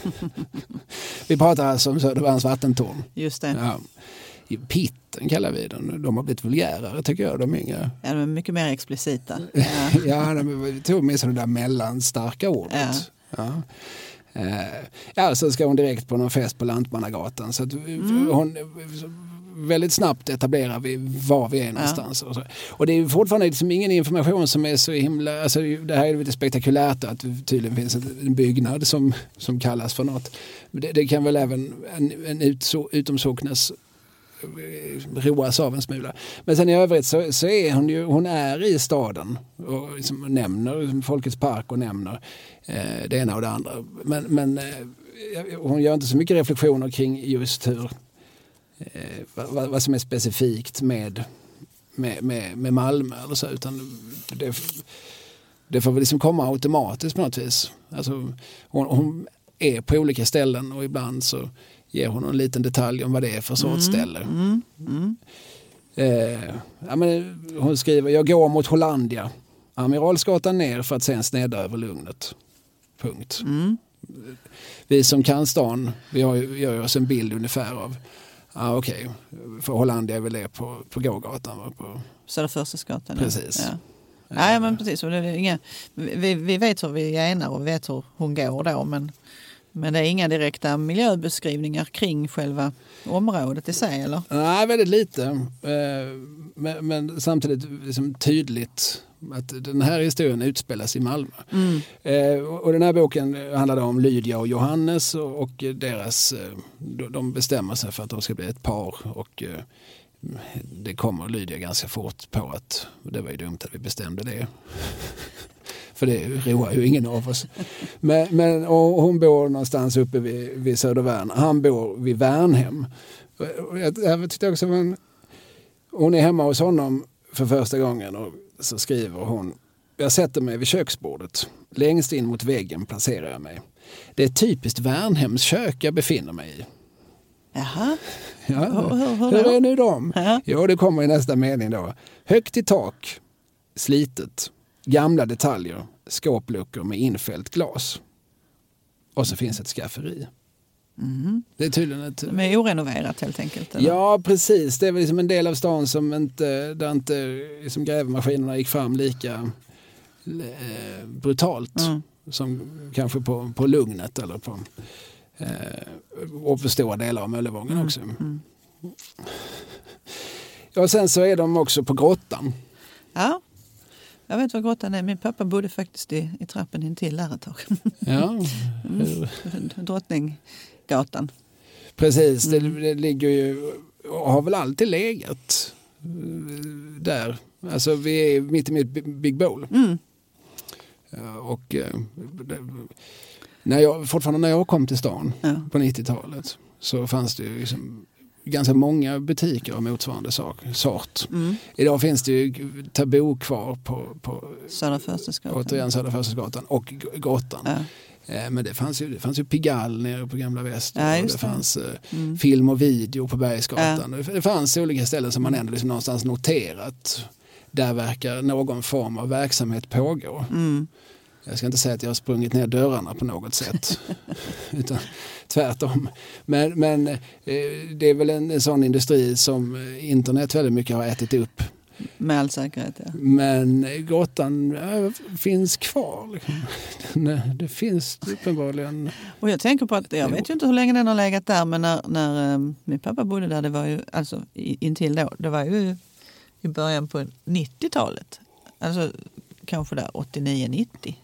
vi pratar alltså om Södervärns vattentorn. Just det. Ja. Pitten kallar vi den. De har blivit vulgärare tycker jag, de yngre. Ja, de är mycket mer explicita. Ja, ja de tog med sig det där mellanstarka ordet. Ja. Ja. Eh, ja, så ska hon direkt på någon fest på Lantmannagatan. Så mm. hon, väldigt snabbt etablerar vi var vi är någonstans. Ja. Och, och det är fortfarande liksom ingen information som är så himla, alltså det här är lite spektakulärt att det tydligen finns en byggnad som, som kallas för något. Det, det kan väl även en, en ut, utomsocknes roas av en smula. Men sen i övrigt så, så är hon ju, hon är i staden och liksom nämner Folkets park och nämner eh, det ena och det andra. Men, men eh, hon gör inte så mycket reflektioner kring just hur eh, vad, vad, som är specifikt med, med, med, med Malmö eller så utan det, det får väl liksom komma automatiskt på något vis. Alltså, hon, hon är på olika ställen och ibland så ger hon en liten detalj om vad det är för sorts mm. ställe. Mm. Mm. Eh, ja, men hon skriver, jag går mot Hollandia, Amiralsgatan ner för att sen snedda över Lugnet. Punkt. Mm. Vi som kan stan, vi har, gör oss en bild ungefär av Ah, Okej, okay. för Hollandia är väl det på, på gågatan? Va? På... Söderförstesgatan. Precis. Ja. Nej, men precis. Vi, vi vet hur vi genar och vi vet hur hon går då. Men men det är inga direkta miljöbeskrivningar kring själva området i sig eller? Nej, väldigt lite. Eh, men, men samtidigt liksom tydligt Att den här historien utspelas i Malmö. Mm. Eh, och den här boken handlar om Lydia och Johannes och, och deras, eh, de bestämmer sig för att de ska bli ett par och eh, det kommer Lydia ganska fort på att det var ju dumt att vi bestämde det. För det roar ju ingen av oss. Men, men, hon bor någonstans uppe vid, vid Södervärn. Han bor vid Värnhem. Jag, jag tyckte också man, hon är hemma hos honom för första gången och så skriver hon jag sätter mig vid köksbordet. Längst in mot väggen placerar jag mig. Det är typiskt Värnhems kök jag befinner mig i. Jaha. Ja, Hur- är nu de? Ja. Jo, det kommer i nästa mening då. Högt i tak, slitet, gamla detaljer, skåpluckor med infällt glas. Och så finns ett skafferi. Det är tydligen ett... De är orenoverat helt enkelt? eller? Ja, precis. Det är väl liksom en del av stan som inte, där inte liksom grävmaskinerna gick fram lika eh, brutalt Mm. som kanske på, på Lugnet eller på eh, och på stora delar av Möllevången Mm. också. Ja, sen så är de också på Grottan. Ja. Jag vet var grottan är. Min pappa bodde faktiskt i, i trappen intill där ett tag. Ja, Drottninggatan. precis. Det, Mm. det ligger ju och har väl alltid legat eh, där. Alltså vi är mitt i mitt Big Bowl. Mm. Och, eh, det- när jag, fortfarande när jag kom till stan Ja. på 90-talet så fanns det ju liksom ganska många butiker av motsvarande sak, sort. Mm. Idag finns det ju tabu kvar på, på Södra Förstadsgatan. och G- Grottan. Ja. Eh, Men det fanns ju, det fanns ju Pigalle nere på Gamla Väster Ja, det det. fanns eh, Mm. film och video på Bergsgatan. Det- Det fanns olika ställen som man ändå liksom någonstans noterat. Där verkar någon form av verksamhet pågå. Mm. Jag ska inte säga att jag har sprungit ner dörrarna på något sätt. Utan tvärtom. Men, men eh, det är väl en, en sån industri som internet väldigt mycket har ätit upp. Med all säkerhet, ja. Men grottan eh, finns kvar. Liksom. Den, det finns uppenbarligen. Och jag tänker på att, jag vet ju inte hur länge den har legat där, men när, när eh, min pappa bodde där, det var ju, alltså intill då, det var ju i början på 90-talet. Alltså kanske där 89-90.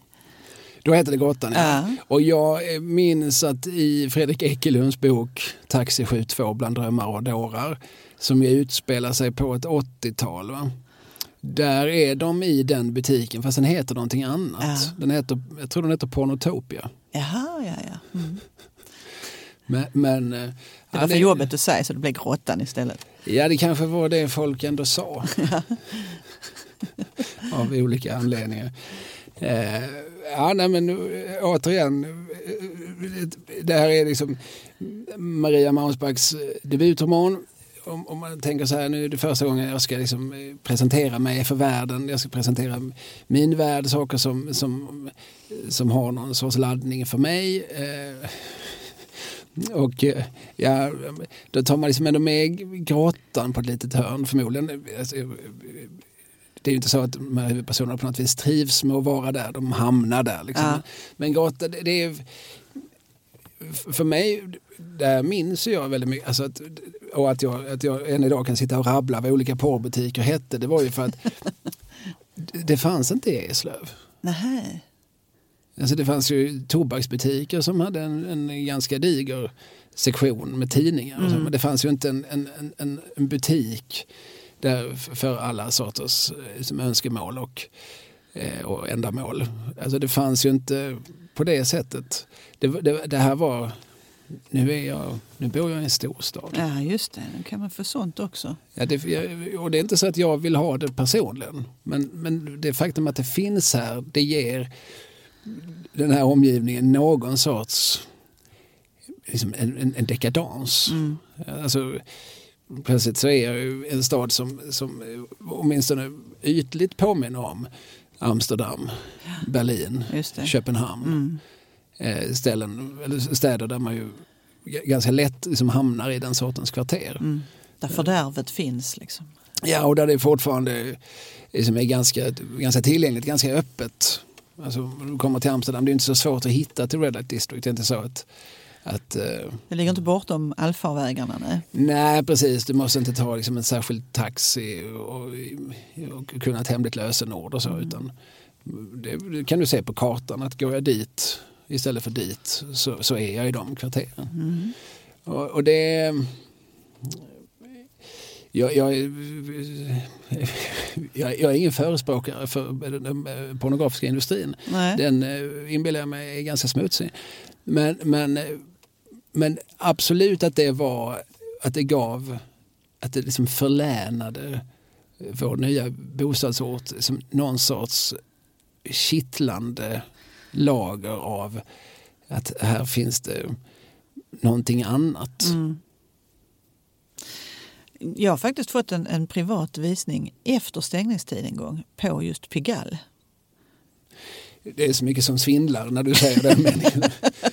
Då heter det Grottan. Ja. Och jag eh, minns att i Fredrik Ekelunds bok Taxi 72 bland drömmar och dårar som utspelar sig på ett 80-tal. Va? Där är de i den butiken fast den heter någonting annat. Ja. Den heter, jag tror den heter Pornotopia. Jaha, ja, ja. Mm. Men, men eh, Det var för jobbigt att säga så det blev grottan istället. Ja, det kanske var det folk ändå sa. Av olika anledningar. Eh, ja, nej, men eh, återigen, eh, det här är liksom Maria Mausbachs eh, debutroman. Om, om man tänker så här, nu är det första gången jag ska liksom presentera mig för världen. Jag ska presentera min värld, saker som, som, som har någon sorts laddning för mig. Eh, och ja, då tar man liksom ändå med grottan på ett litet hörn förmodligen. Alltså, det är ju inte så att de här huvudpersonerna på något vis trivs med att vara där, de hamnar där. Liksom. Ja. Men grotta, det, det är... För mig, där minns jag väldigt mycket, alltså att, och att jag, att jag än idag kan sitta och rabbla vad olika porrbutiker hette, det var ju för att det fanns inte i Eslöv. Nej. Alltså det fanns ju tobaksbutiker som hade en, en ganska diger sektion med tidningar. och så, Men det fanns ju inte en, en- en, en butik där för alla sorters eh, liksom, önskemål och, eh, och ändamål. Alltså det fanns ju inte på det sättet. Det, det, det här var, nu, är jag, nu bor jag i en storstad. Ja, just det. Nu kan man få sånt också. Ja, det, och det är inte så att jag vill ha det personligen. Men, men det faktum att det finns här, det ger den här omgivningen någon sorts liksom en, en, en dekadans. Mm. Alltså, plötsligt så är jag ju en stad som, som åtminstone ytligt påminner om Amsterdam, Berlin. Köpenhamn. Mm. Eh, ställen, eller städer där man ju ganska lätt liksom hamnar i den sortens kvarter. Mm. Där fördärvet finns liksom. Ja, och där det fortfarande liksom är ganska, ganska tillgängligt, ganska öppet. Alltså, om du kommer till Amsterdam, det är inte så svårt att hitta till Red Light District. Det är inte så att, Att, eh, Det ligger inte bortom allfarvägarna. Nej. nej, precis. Du måste inte ta liksom, en särskild taxi och, och kunna ett hemligt lösenord och så. Utan det, det kan du se på kartan att går jag dit istället för dit så, så är jag i de kvarteren. Och, och det... Jag, jag, jag, jag är ingen förespråkare för den pornografiska industrin. Nej. Den eh, inbillar jag mig är ganska smutsig. Men, men, men absolut att det var att det gav, att det liksom förlänade vår nya bostadsort som någon sorts kittlande lager av att här finns det någonting annat. Mm. Jag har faktiskt fått en, en privat visning efter stängningstid en gång på just Pigalle. Det är så mycket som svindlar när du säger den meningen.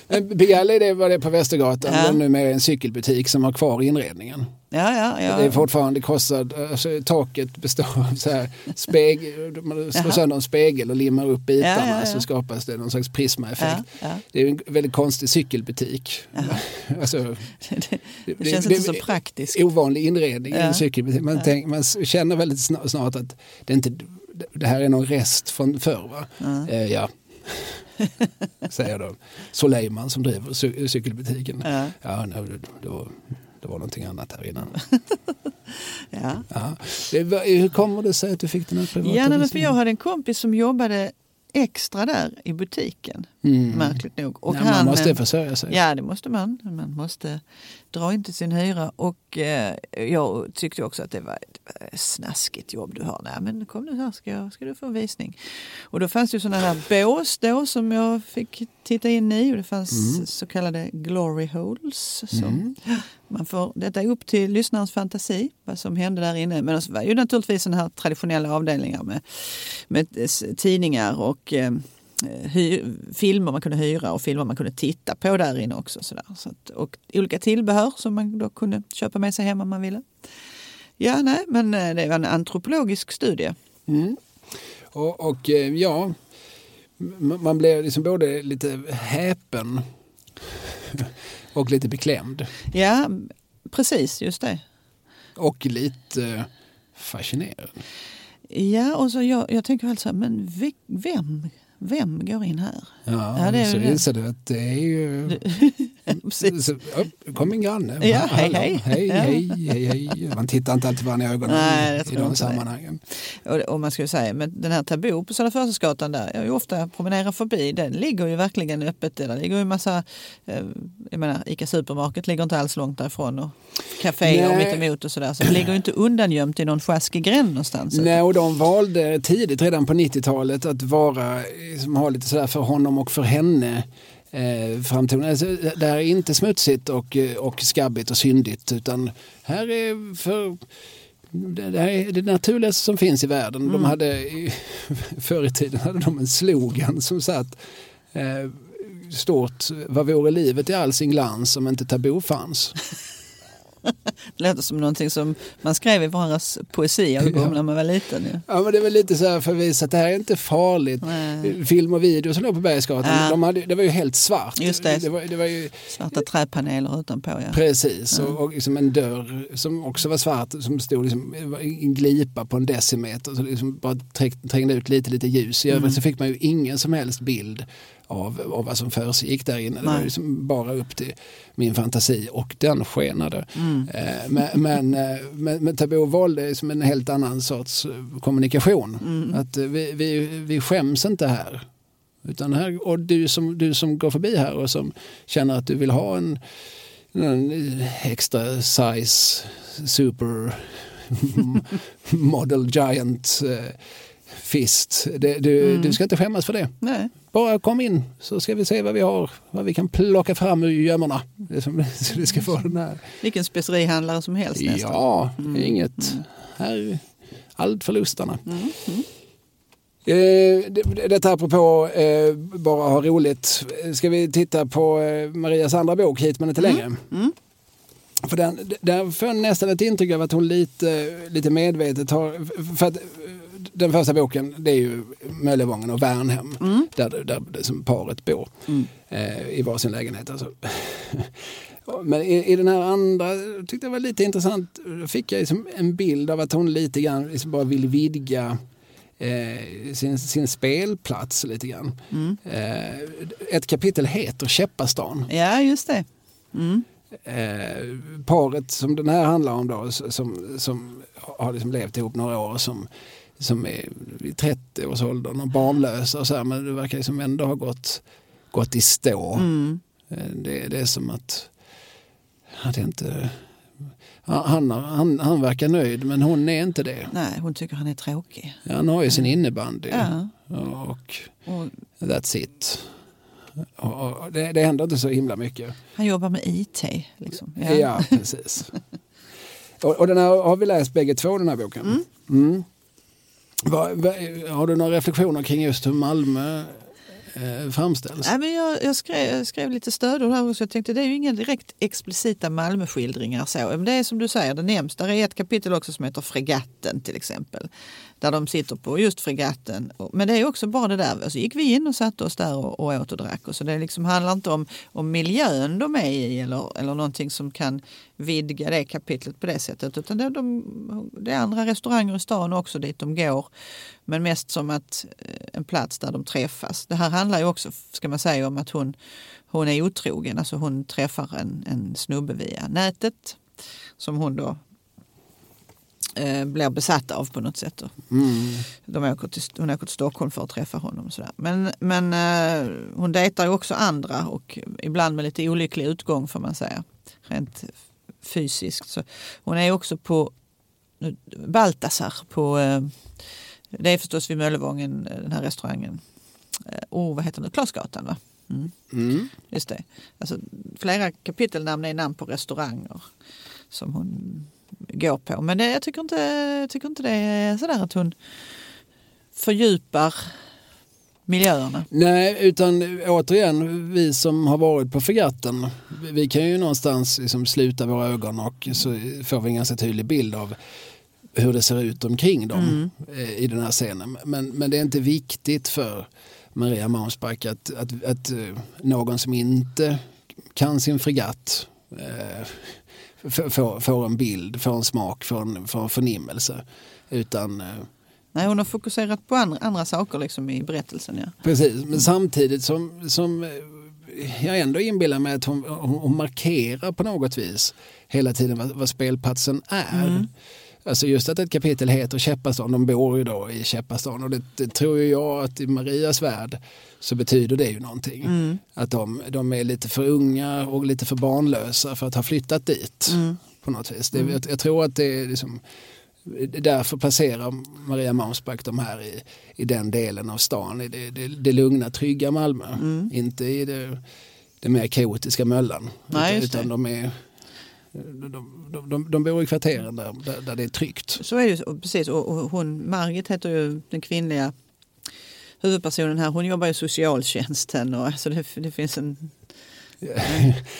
Men Pigalle det var det på Västergatan, Ja. nu med en cykelbutik som har kvar inredningen. Ja, ja, ja. Det är fortfarande kostad, alltså, taket består av så här spegel, man slår sönder en spegel och limmar upp bitarna Ja, ja, så skapas det någon slags prismaeffekt. Det är en väldigt konstig cykelbutik. Alltså, Det, det, Det- känns det- inte så praktiskt. ovanlig inredning i en cykelbutik. Man, tänk, man känner väldigt sna- snart att det, inte, det här är någon rest från förr. Va? Ja. Eh, ja. Säger då Soleiman som driver cy- cykelbutiken. Ja, Ja, nej, det, var, det var någonting annat här innan. ja. Ja. Hur kommer det sig att du fick den här privata Ja, nej, men för jag hade en kompis som jobbade extra där i butiken, Mm. märkligt nog. Och ja, han, man måste eh, försörja sig. Ja, det måste man. Man måste dra in till sin hyra. Och eh, jag tyckte också att det var ett snaskigt jobb du har. Nej, men kom nu här ska, jag, ska du få en visning. Och då fanns det ju sådana här bås då som jag fick titta in i. Och det fanns Mm. så kallade glory holes. Som Mm. man får, detta är upp till lyssnarens fantasi, vad som hände där inne. Men det var ju naturligtvis den här traditionella avdelningar med, med s- tidningar och eh, filmer man kunde hyra och filmer man kunde titta på där inne också. Sådär. Så att, och olika tillbehör som man då kunde köpa med sig hem om man ville. Ja, nej, men eh, det var en antropologisk studie. Mm. Och, och eh, ja, man blev liksom både lite häpen och lite beklämd. Ja, precis, just det. Och lite eh, fascinerad. Ja, och så jag, jag tänker väl så här, men ve- vem, vem går in här? Ja, Ja, det är så inser du att det är ju... Så, upp, kom min granne. Ja, hej, Hallå, hej. hej, hej, hej, hej. Man tittar inte alltid varandra i ögonen Nej, i de sammanhangen. Och, och man ju säga, men den här Taboo på Södra Förstadsgatan där, jag har ju ofta promenerar förbi, den ligger ju verkligen öppet. Där ligger ju en massa, eh, jag menar ICA Supermarket ligger inte alls långt därifrån och kaféer Nej. mitt emot och sådär. Så det ligger ju inte undangömt i någon sjaskig gränd någonstans. Nej, och de valde tidigt, redan på 90-talet, att vara, som ha lite sådär för honom och för henne eh, framtoning. Alltså, det här är inte smutsigt och, och skabbigt och syndigt utan här är för det, här är det naturligaste som finns i världen. De hade, förr i tiden hade de en slogan som satt eh, stort, vad vore livet i all sin glans om inte tabu fanns? Det låter som någonting som man skrev i varandras poesialbum Ja. när man var liten. ju. Ja men det var lite så här för att visa att det här är inte farligt. Nej. Film och video som låg på Bergsgatan, Ja. de hade, det var ju helt svart. Just det. Det, var, det var ju Svarta träpaneler utanpå. Ja. precis, och, och liksom en dörr som också var svart som stod liksom, en glipa på en decimeter så liksom bara träng- trängde ut lite, lite ljus. I övrigt Mm. så fick man ju ingen som helst bild av, av vad som försiggick där inne. Det var Nej. liksom bara upp till min fantasi och den skenade. Mm. Eh, Men, men, eh, men, men Taboo valde som en helt annan sorts eh, kommunikation. Mm. Att vi, vi, vi skäms inte här. Utan här, och du som, du som går förbi här och som känner att du vill ha en, en extra size super model giant fist. Det, du, Mm. du ska inte skämmas för det. Nej. Bara kom in så ska vi se vad vi har, vad vi kan plocka fram ur gömmorna. Det är som- Så du ska få den här. Vilken specerihandlare som helst nästan. Ja, Mm. inget. Här, allt för lustarna. Mm. Mm. Eh, det- detta apropå eh, bara ha roligt. Ska vi titta på eh, Marias andra bok, Hit men inte längre? Mm. För den, där får jag nästan ett intryck av att hon lite, lite medvetet har... För att den första boken det är ju Möllevången och Värnhem Mm. där, där, där som paret bor eh, i varsin lägenhet. Alltså. Men i, i den här andra tyckte jag var lite intressant. Då fick jag liksom en bild av att hon lite grann liksom bara vill vidga eh, sin, sin spelplats lite grann. Mm. Eh, ett kapitel heter Käppastan. Ja, just det. Mm. Eh, paret som den här handlar om då, som, som har liksom levt ihop några år som, som är i 30-årsåldern och barnlösa och så här, men det verkar liksom ändå ha gått, gått i stå. Mm. Eh, Det, det är som att att det inte, han, han, han verkar nöjd men hon är inte det. Nej, hon tycker han är tråkig. Han har ju sin innebandy Ja. och Och that's it. Och, det, det händer inte så himla mycket. han jobbar med IT. Liksom. Ja, precis. Och, och den här har vi läst bägge två den här boken. Mm. Va, va, har du några reflektioner kring just hur Malmö eh, framställs? Nej, men jag, jag, skrev, jag skrev lite stödord här också. Jag tänkte det är ju inga direkt explicita Malmöskildringar. Så. Men det är som du säger, det nämns. Där är ett kapitel också som heter Fregatten till exempel. Där de sitter på just fregatten. Men det är också bara det där. Så gick vi in och satte oss där och, och åt och drack. Och så det liksom handlar inte om, om miljön de är i eller, eller någonting som kan vidga det kapitlet på det sättet. Utan det är, de, det är andra restauranger i stan också dit de går. Men mest som att eh, en plats där de träffas. Det här handlar ju också, ska man säga, om att hon, hon är otrogen. Alltså hon träffar en, en snubbe via nätet som hon då eh, blir besatt av på något sätt. Mm. De åker till, hon åker till Stockholm för att träffa honom. Och sådär. Men, men eh, hon dejtar ju också andra och ibland med lite olycklig utgång får man säga. Rent fysiskt. Så hon är också på Baltasar på eh, det är förstås vid Möllevången, eh, den här restaurangen. Eh, Oh, vad heter den? Klasgatan va? Mm, Mm. just det. Alltså, flera kapitelnamn är namn på restauranger som hon går på. Men det, jag tycker inte, jag tycker inte det är sådär att hon fördjupar miljöerna. Nej, utan återigen, vi som har varit på fregatten, vi kan ju någonstans liksom sluta våra ögon och så får vi en ganska tydlig bild av hur det ser ut omkring dem eh, i den här scenen. Men, men det är inte viktigt för Maria Mausback att, att, att eh, någon som inte kan sin fregatt eh, får, får en bild, får en smak, får en, får en förnimmelse. Utan eh, Nej, hon har fokuserat på andra, andra saker liksom i berättelsen. Ja. Precis, men samtidigt som, som eh, jag ändå inbillar mig att hon, hon, hon markerar på något vis hela tiden vad, vad spelplatsen är. Alltså just att ett kapitel heter Käppastan, de bor ju då i Käppastan och det, det tror jag att i Marias värld så betyder det ju någonting. Att de, de är lite för unga och lite för barnlösa för att ha flyttat dit på något vis. Det, jag, jag tror att det är liksom Därför placerar Maria Mausback de här i, i den delen av stan, i det, det, det lugna, trygga Malmö. Inte i det, det mer kaotiska Möllan. Nej, utan utan de, är, de, de, de, de bor i kvarteren där, där, där det är tryggt. Så är det ju, precis. Och, och hon, Margit heter ju den kvinnliga huvudpersonen här. Hon jobbar i socialtjänsten och alltså det, det finns en...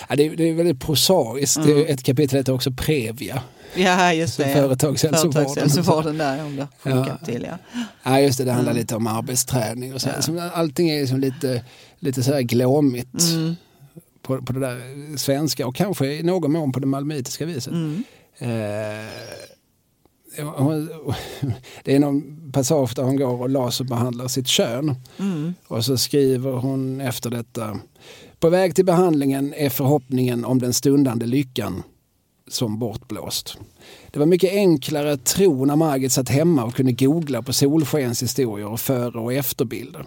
Ja, det, är, det är väldigt prosaiskt. Det är Ett kapitel heter också Previa. Ja, just det. Företagshälsovården. Där, om det har funkat Ja. till. Ja. Ja just det, det handlar lite om arbetsträning och så. Ja. Så Allting är liksom lite, lite så här glåmigt Mm. på, på det där svenska och kanske i någon mån på det malmöitiska viset. Mm. Eh, det är någon passage där hon går och laserbehandlar sitt kön. Mm. Och så skriver hon efter detta. På väg till behandlingen är förhoppningen om den stundande lyckan som bortblåst. Det var mycket enklare att tro när Margit satt hemma och kunde googla på solskenshistorier och före och efterbilder.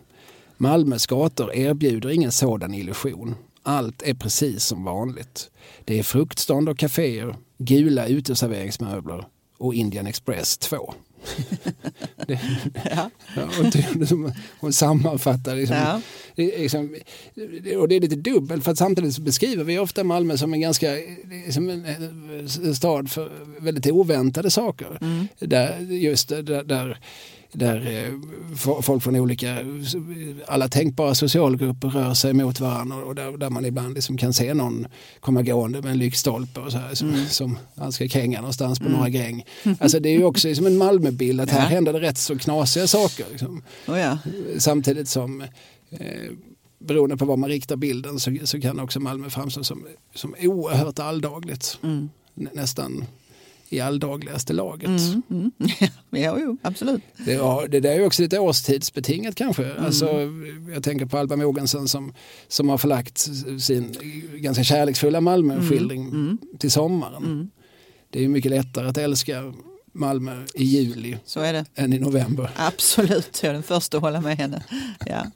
Malmös gator erbjuder ingen sådan illusion. Allt är precis som vanligt. Det är fruktstånd och kaféer, gula uteserveringsmöbler och Indian Express 2. Det, Ja. ja, som hon sammanfattar liksom, Ja. liksom, och det är lite dubbelt för att samtidigt så beskriver vi ofta Malmö som en ganska som en, stad för väldigt oväntade saker. Där, just där, där där eh, folk från olika, alla tänkbara socialgrupper rör sig mot varandra och där, där man ibland liksom kan se någon komma gående med en lyktstolpe och så här, som, mm. som han ska kränga någonstans på mm. några gäng. Alltså det är ju också som en Malmöbild att här ja. händer det rätt så knasiga saker. Liksom. Oh ja. Samtidigt som eh, beroende på var man riktar bilden så, så kan också Malmö framstå som, som oerhört alldagligt. Mm. Nästan i alldagligaste laget. Mm, mm. ja, jo, absolut. Det, ja, det där är också lite årstidsbetingat kanske. Mm. Alltså, jag tänker på Alba Mogensen som, som har förlagt sin ganska kärleksfulla Malmöskildring mm. mm. till sommaren. Mm. Det är mycket lättare att älska Malmö i juli än i november. Absolut, jag är den första att hålla med henne. Ja.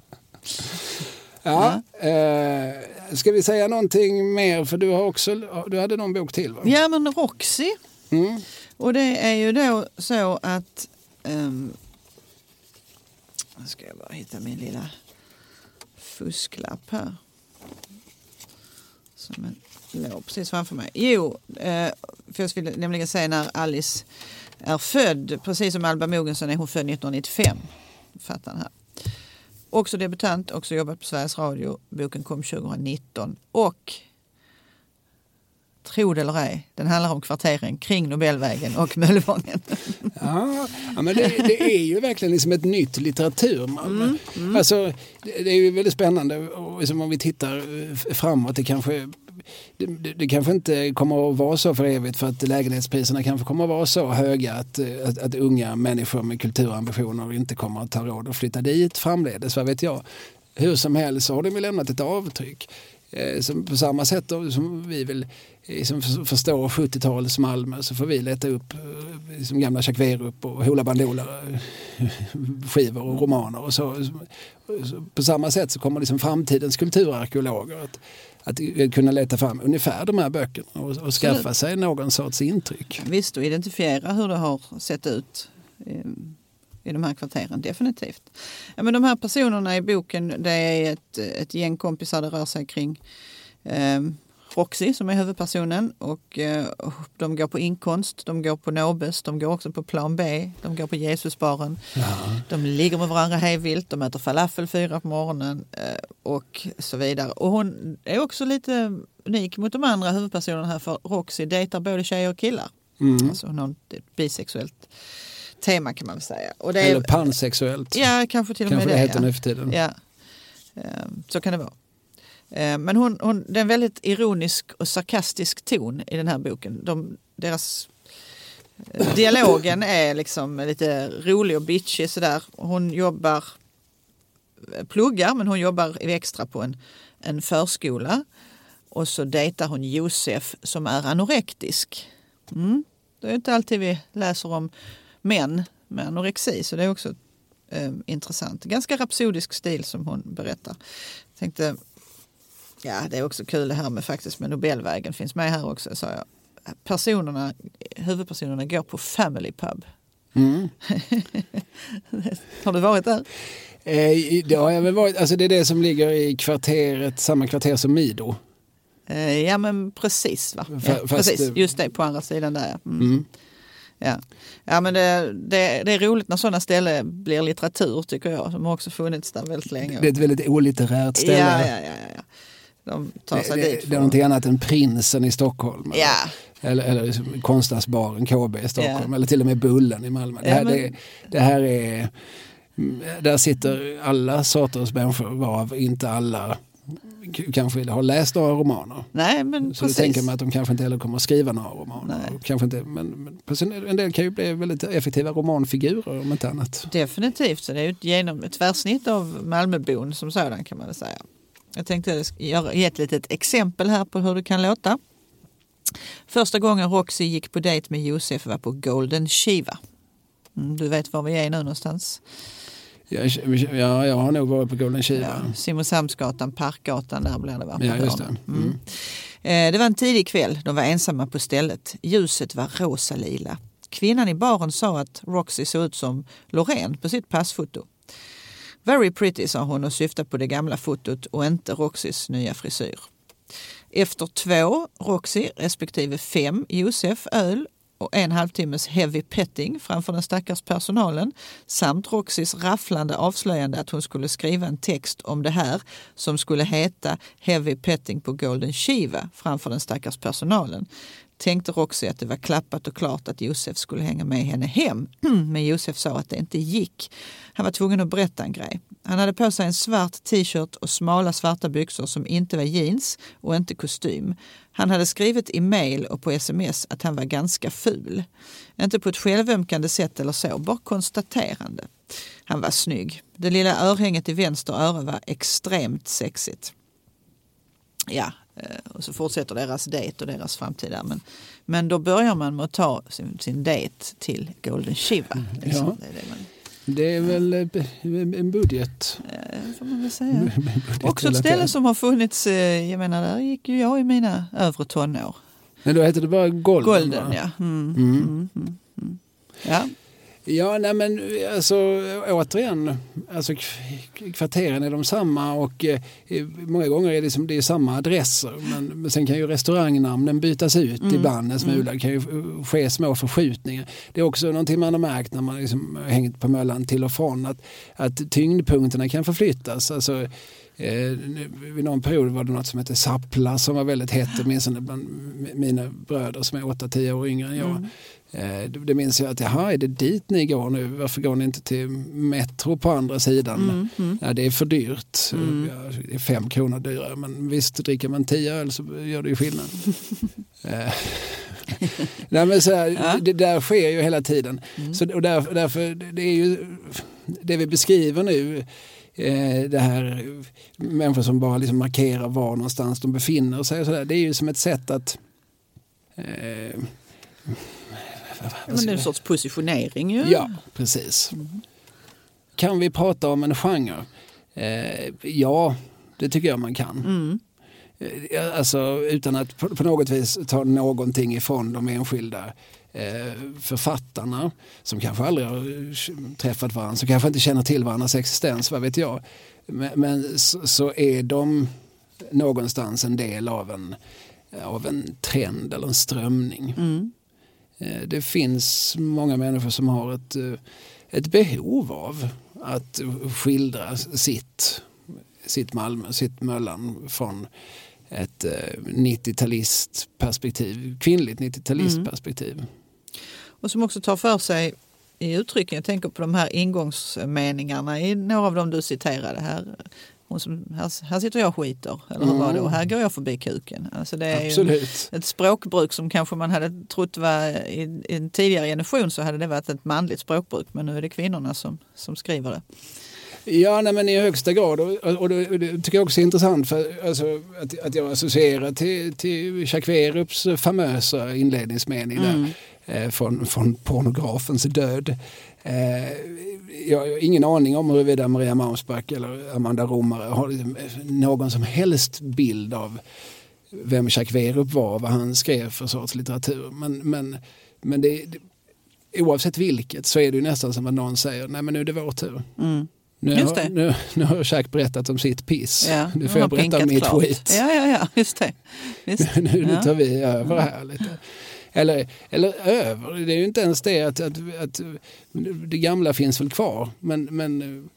Ja, eh, ska vi säga någonting mer? För du, har också, du hade någon bok till va? Ja, men Roxy Mm. Och det är ju då så att... Um, ska jag bara hitta min lilla fusklapp här. Som en låg precis framför mig. Jo, eh, för jag skulle nämligen säga när Alice är född, precis som Alba Mogensen är hon född 1995. Här. Också debutant, också jobbat på Sveriges Radio. Boken kom 2019 och tro det eller ej, den handlar om kvarteren kring Nobelvägen och Möllevången. Ja, ja men det, det, är ju verkligen liksom ett nytt litteratur. Mm, mm. Alltså, det, det är ju väldigt spännande och liksom om vi tittar eh, framåt, det kanske det, det, kanske inte kommer att vara så för evigt för att lägenhetspriserna kanske kommer att vara så höga att, att, att unga människor med kulturambitioner inte kommer att ta råd att flytta dit framledes, vad vet jag. Hur som helst så har de lämnat ett avtryck. Eh, som på samma sätt då, som vi vill som förstår 70-talets Malmö så får vi leta upp eh, som gamla Jacques Werup och Hoola Bandoola eh, skivor och romaner. Och så. På samma sätt så kommer liksom framtidens kulturarkeologer att, att kunna leta fram ungefär de här böckerna och, och skaffa sig någon sorts intryck. Visst, och identifiera hur det har sett ut i de här kvarteren, definitivt. Ja, men de här personerna i boken, det är ett, ett gäng kompisar det rör sig kring. Eh, Roxy som är huvudpersonen och eh, de går på inkomst, de går på Nobes, de går också på plan B, de går på Jesusbaren. Ja. De ligger med varandra hejvilt, de äter falafel fyra på morgonen eh, och så vidare. Och hon är också lite unik mot de andra huvudpersonerna här för Roxy dejtar både tjejer och killar. Mm. Alltså hon har ett bisexuellt tema kan man väl säga. Och det är, Eller pansexuellt. Ja, kanske till och med kanske det. Heter nu för tiden. Ja. Ehm, så kan det vara. Ehm, men hon, hon, det är en väldigt ironisk och sarkastisk ton i den här boken. De, deras eh, Dialogen är liksom lite rolig och bitchig sådär. Hon jobbar, eh, pluggar men hon jobbar extra på en, en förskola. Och så dejtar hon Josef som är anorektisk. Mm. Det är inte alltid vi läser om män med anorexi. Så det är också eh, intressant. Ganska rapsodisk stil som hon berättar. Tänkte, ja det är också kul det här med faktiskt med Nobelvägen finns med här också. Så jag. Personerna, huvudpersonerna går på Family Pub. Mm. har du varit där? Eh, det har jag väl varit. Alltså det är det som ligger i kvarteret, samma kvarter som Mido. Eh, ja men precis. Va? Ja, precis. Just det, på andra sidan där. Mm. Mm. Ja, ja men det, det, det är roligt när sådana ställen blir litteratur tycker jag. Som har också funnits där väldigt länge. Det är ett väldigt olitterärt ställe. Ja, ja, ja, ja. De tar sig det, dit. Det, det är någonting annat än Prinsen i Stockholm. Ja. Eller, eller liksom Konstnärsbaren KB i Stockholm. Ja. Eller till och med Bullen i Malmö. Det här, ja, men... det, det här är... Där sitter alla sorters människor varav inte alla kanske har läst några romaner. Nej, men så precis. då tänker man att de kanske inte heller kommer att skriva några romaner. Nej. Kanske inte, men, men en del kan ju bli väldigt effektiva romanfigurer om inte annat. Definitivt, så det är ju ett, genom, ett tvärsnitt av Malmöbon som sådan kan man väl säga. Jag tänkte ge ett litet exempel här på hur det kan låta. Första gången Roxy gick på dejt med Josef var på Golden Shiva. Mm, du vet var vi är nu någonstans. Ja, ja, jag har nog varit på Golden Shiva. Ja, Simonshamnsgatan, Parkgatan, där blir det va? Ja, just det. Mm. Mm. Eh, det var en tidig kväll, de var ensamma på stället. Ljuset var rosa-lila. Kvinnan i baren sa att Roxy såg ut som Loreen på sitt passfoto. Very pretty sa hon och syftade på det gamla fotot och inte Roxys nya frisyr. Efter två Roxy respektive fem Josef öl och en halvtimmes heavy petting framför den stackars personalen samt Roxys rafflande avslöjande att hon skulle skriva en text om det här som skulle heta Heavy petting på Golden Shiva framför den stackars personalen tänkte Roxy att det var klappat och klart att Josef skulle hänga med henne hem. Men Josef sa att det inte gick. Han var tvungen att berätta en grej. Han hade på sig en svart t-shirt och smala svarta byxor som inte var jeans och inte kostym. Han hade skrivit i mail och på sms att han var ganska ful. Inte på ett självömkande sätt eller så, bara konstaterande. Han var snygg. Det lilla örhänget i vänster öra var extremt sexigt. Ja, Eh, och så fortsätter deras dejt och deras framtid där. Men, men då börjar man med att ta sin, sin dejt till Golden Shiva. Mm, liksom. Ja. Det, är det, man, det är väl eh, en budget. Ja, får man väl säga. Också ett ställe som har funnits, eh, jag menar där gick ju jag i mina övre tonår. Men då hette det bara Golden? Golden, ja. Mm, mm. mm. Mm, mm, ja. Ja, nej men alltså återigen, alltså kvarteren är de samma och eh, många gånger är det, som, det är samma adresser. Men, men sen kan ju restaurangnamnen bytas ut mm. ibland en smula. Det kan ju ske små förskjutningar. Det är också någonting man har märkt när man liksom hängt på Möllan till och från att, att tyngdpunkterna kan förflyttas. Alltså, Eh, vid någon period var det något som hette Sappla som var väldigt hett, åtminstone bland mina bröder som är 8-10 år yngre än jag. Mm. Eh, det minns jag att, jaha, är det dit ni går nu? Varför går ni inte till Metro på andra sidan? Mm, mm. Ja, det är för dyrt. Mm. Ja, det är fem kronor dyrare, men visst, dricker man tio öl så gör det ju skillnad. Eh, nej, men så här, ja. Det där sker ju hela tiden. Mm. Så, och därför, därför, det är ju det vi beskriver nu, eh, det här människor som bara liksom markerar var någonstans de befinner sig. Och så där, det är ju som ett sätt att eh, men en sorts positionering ju. Ja, precis. Kan vi prata om en genre? Eh, ja, det tycker jag man kan. Mm. Eh, alltså utan att på, på, något vis ta någonting ifrån de enskilda eh, författarna som kanske aldrig har träffat varandra, som kanske inte känner till varandras existens, vad vet jag. Men, men så, så, är de någonstans en del av en, av en trend eller en strömning. Mm. Eh, det finns många människor som har ett, eh, ett behov av att skildra sitt, sitt Malmö, sitt Möllan från ett eh, 90-talistperspektiv, kvinnligt 90-talistperspektiv. Mm. Och som också tar för sig i uttrycken, jag tänker på de här ingångsmeningarna i några av dem du citerade här hon som, här, här sitter jag och skiter, eller hur var det? Och här går jag förbi kuken. Alltså det är Absolut. ett språkbruk som kanske man hade trott var i, i en tidigare generation så hade det varit ett manligt språkbruk men nu är det kvinnorna som, som skriver det. Ja, nej, men i högsta grad. Och, och, det, det tycker jag också är intressant för alltså, att, att jag associerar till, till Jacques famösa inledningsmening mm. där, eh, från, från pornografens död. Eh, jag har ingen aning om huruvida Maria Mausback eller Amanda Romare har någon som helst bild av vem Jacques Werup var, vad han skrev för sorts litteratur. Men, men, men det, det, oavsett vilket så är det ju nästan som att någon säger, nej men nu är det vår tur. Mm. Nu, har, nu, nu har Jacques berättat om sitt piss. Ja, nu får jag berätta om mitt klart. skit. Ja, ja, ja, just det. Just. nu, nu tar vi över här lite. Eller, eller över, det är ju inte ens det att, att, att det gamla finns väl kvar. Men, men eh,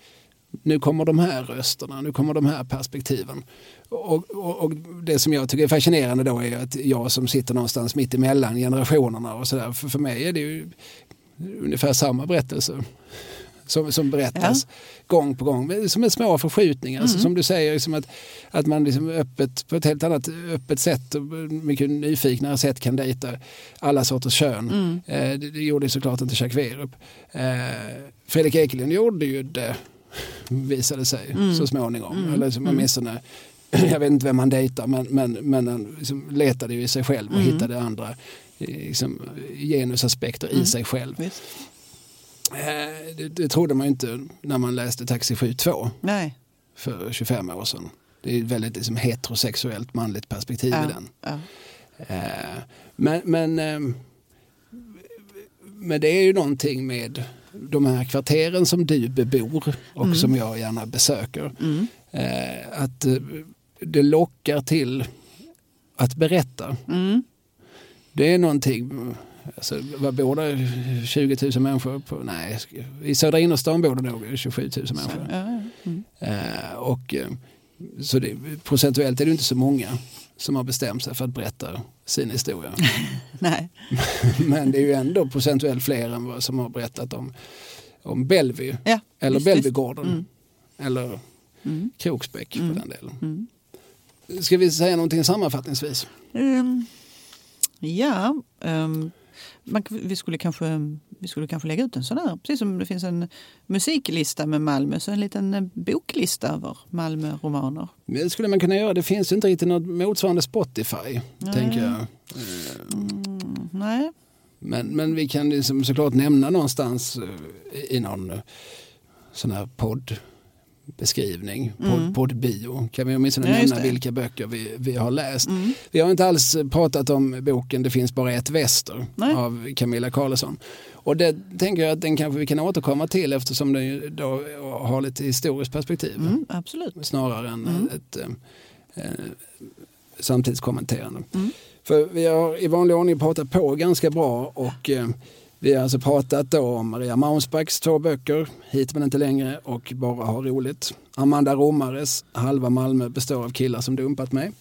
nu kommer de här rösterna, nu kommer de här perspektiven. Och, och, och, det som jag tycker är fascinerande då är att jag som sitter någonstans mitt emellan generationerna och sådär, för, för mig är det ju ungefär samma berättelse som, som berättas ja. gång på gång. Som är små förskjutningar. Alltså, mm. Alltså, som du säger, liksom att, att man liksom öppet, på ett helt annat öppet sätt och mycket nyfiknare sätt kan dejta alla sorters kön. Mm. Eh, det, det, gjorde såklart inte Jacques Werup. Eh, Fredrik Ekelund gjorde ju det, visade sig mm. så småningom. Mm. Eller liksom, åtminstone jag vet inte vem han dejtar men, men, men han liksom letade ju i sig själv och mm. hittade andra liksom, genusaspekter i mm. sig själv. Visst. Eh, det, det trodde man inte när man läste Taxi 72 Nej. för 25 år sedan. Det är ett väldigt liksom, heterosexuellt manligt perspektiv ja. i den. Ja. Eh, men, men, ehm, men det är ju någonting med de här kvarteren som du bebor och mm. som jag gärna besöker. Mm. Eh, att det lockar till att berätta. Mm. Det är någonting Alltså, vad bor det 20 000 människor? På, nej, i södra innerstan bor det nog 27 000 människor. Mm. Eh, och, eh, så det, procentuellt är det inte så många som har bestämt sig för att berätta sin historia. Nej. Men det är ju ändå procentuellt fler än vad som har berättat om, om Bellevue Ja, eller visst. Bellevuegården Mm. eller Mm. Kroksbäck Mm. för den delen. Mm. Ska vi säga någonting sammanfattningsvis? Ehm, ja, ehm, man, vi, skulle kanske, vi skulle kanske lägga ut en sån här, precis som det finns en musiklista med Malmö, så en liten eh, boklista över Malmö-romaner. Det skulle man kunna göra. Det finns ju inte riktigt något motsvarande Spotify, Nej. tänker jag. Mm, nej, Men, men vi kan liksom såklart nämna någonstans eh, i någon eh, sån här poddbeskrivning, podd, Mm. poddbio, kan vi åtminstone Ja, nämna det. vilka böcker vi, vi har läst. Mm. Vi har inte alls pratat om boken Det finns bara ett väster Nej. av Camilla Karlsson. Och det tänker jag att den kanske vi kan återkomma till eftersom den då har lite historiskt perspektiv. Mm, absolut. Snarare än Mm. ett eh, eh, samtidskommenterande. Mm. För vi har i vanlig ordning pratat på ganska bra och eh, vi har alltså pratat om Maria Mausbachs två böcker, Hit men inte längre och Bara ha roligt. Amanda Romares Halva Malmö består av killar som dumpat mig.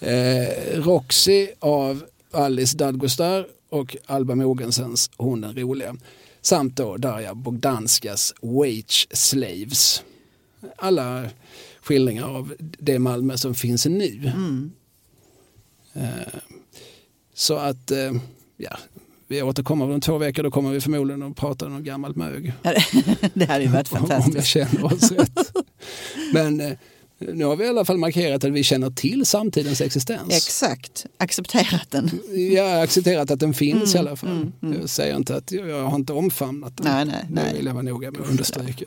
Eh, Roxy av Alice Dadgostar och Alba Mogensens Hon den roliga. Samt då Darja Bogdanskas Wage Slaves. Alla skildringar av det Malmö som finns nu. Mm. Eh, Så att, eh, ja, vi återkommer om två veckor. Då kommer vi förmodligen att prata om gammalt mög. Ja, det- Det hade ju varit Om vi fantastiskt. känner oss rätt. Men eh, nu har vi i alla fall markerat att vi känner till samtidens existens. Exakt, accepterat den. Jag har accepterat att den finns i Mm, alla fall. mm, mm. Jag säger inte att jag, jag har inte omfamnat den. Nej, nej, Det nej. vill jag vara noga med att understryka.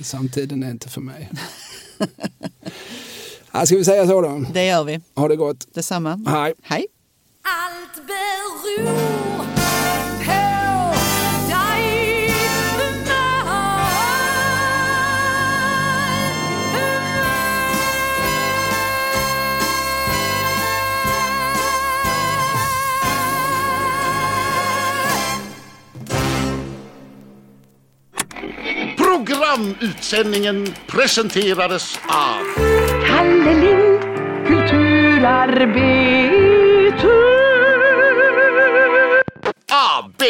Samtiden är inte för mig. ja, ska vi säga så då? Det gör vi. Ha det gott. Detsamma. Hej. Hej. Allt beror Programutsändningen presenterades av Kalle Lind, kulturarbetare. AB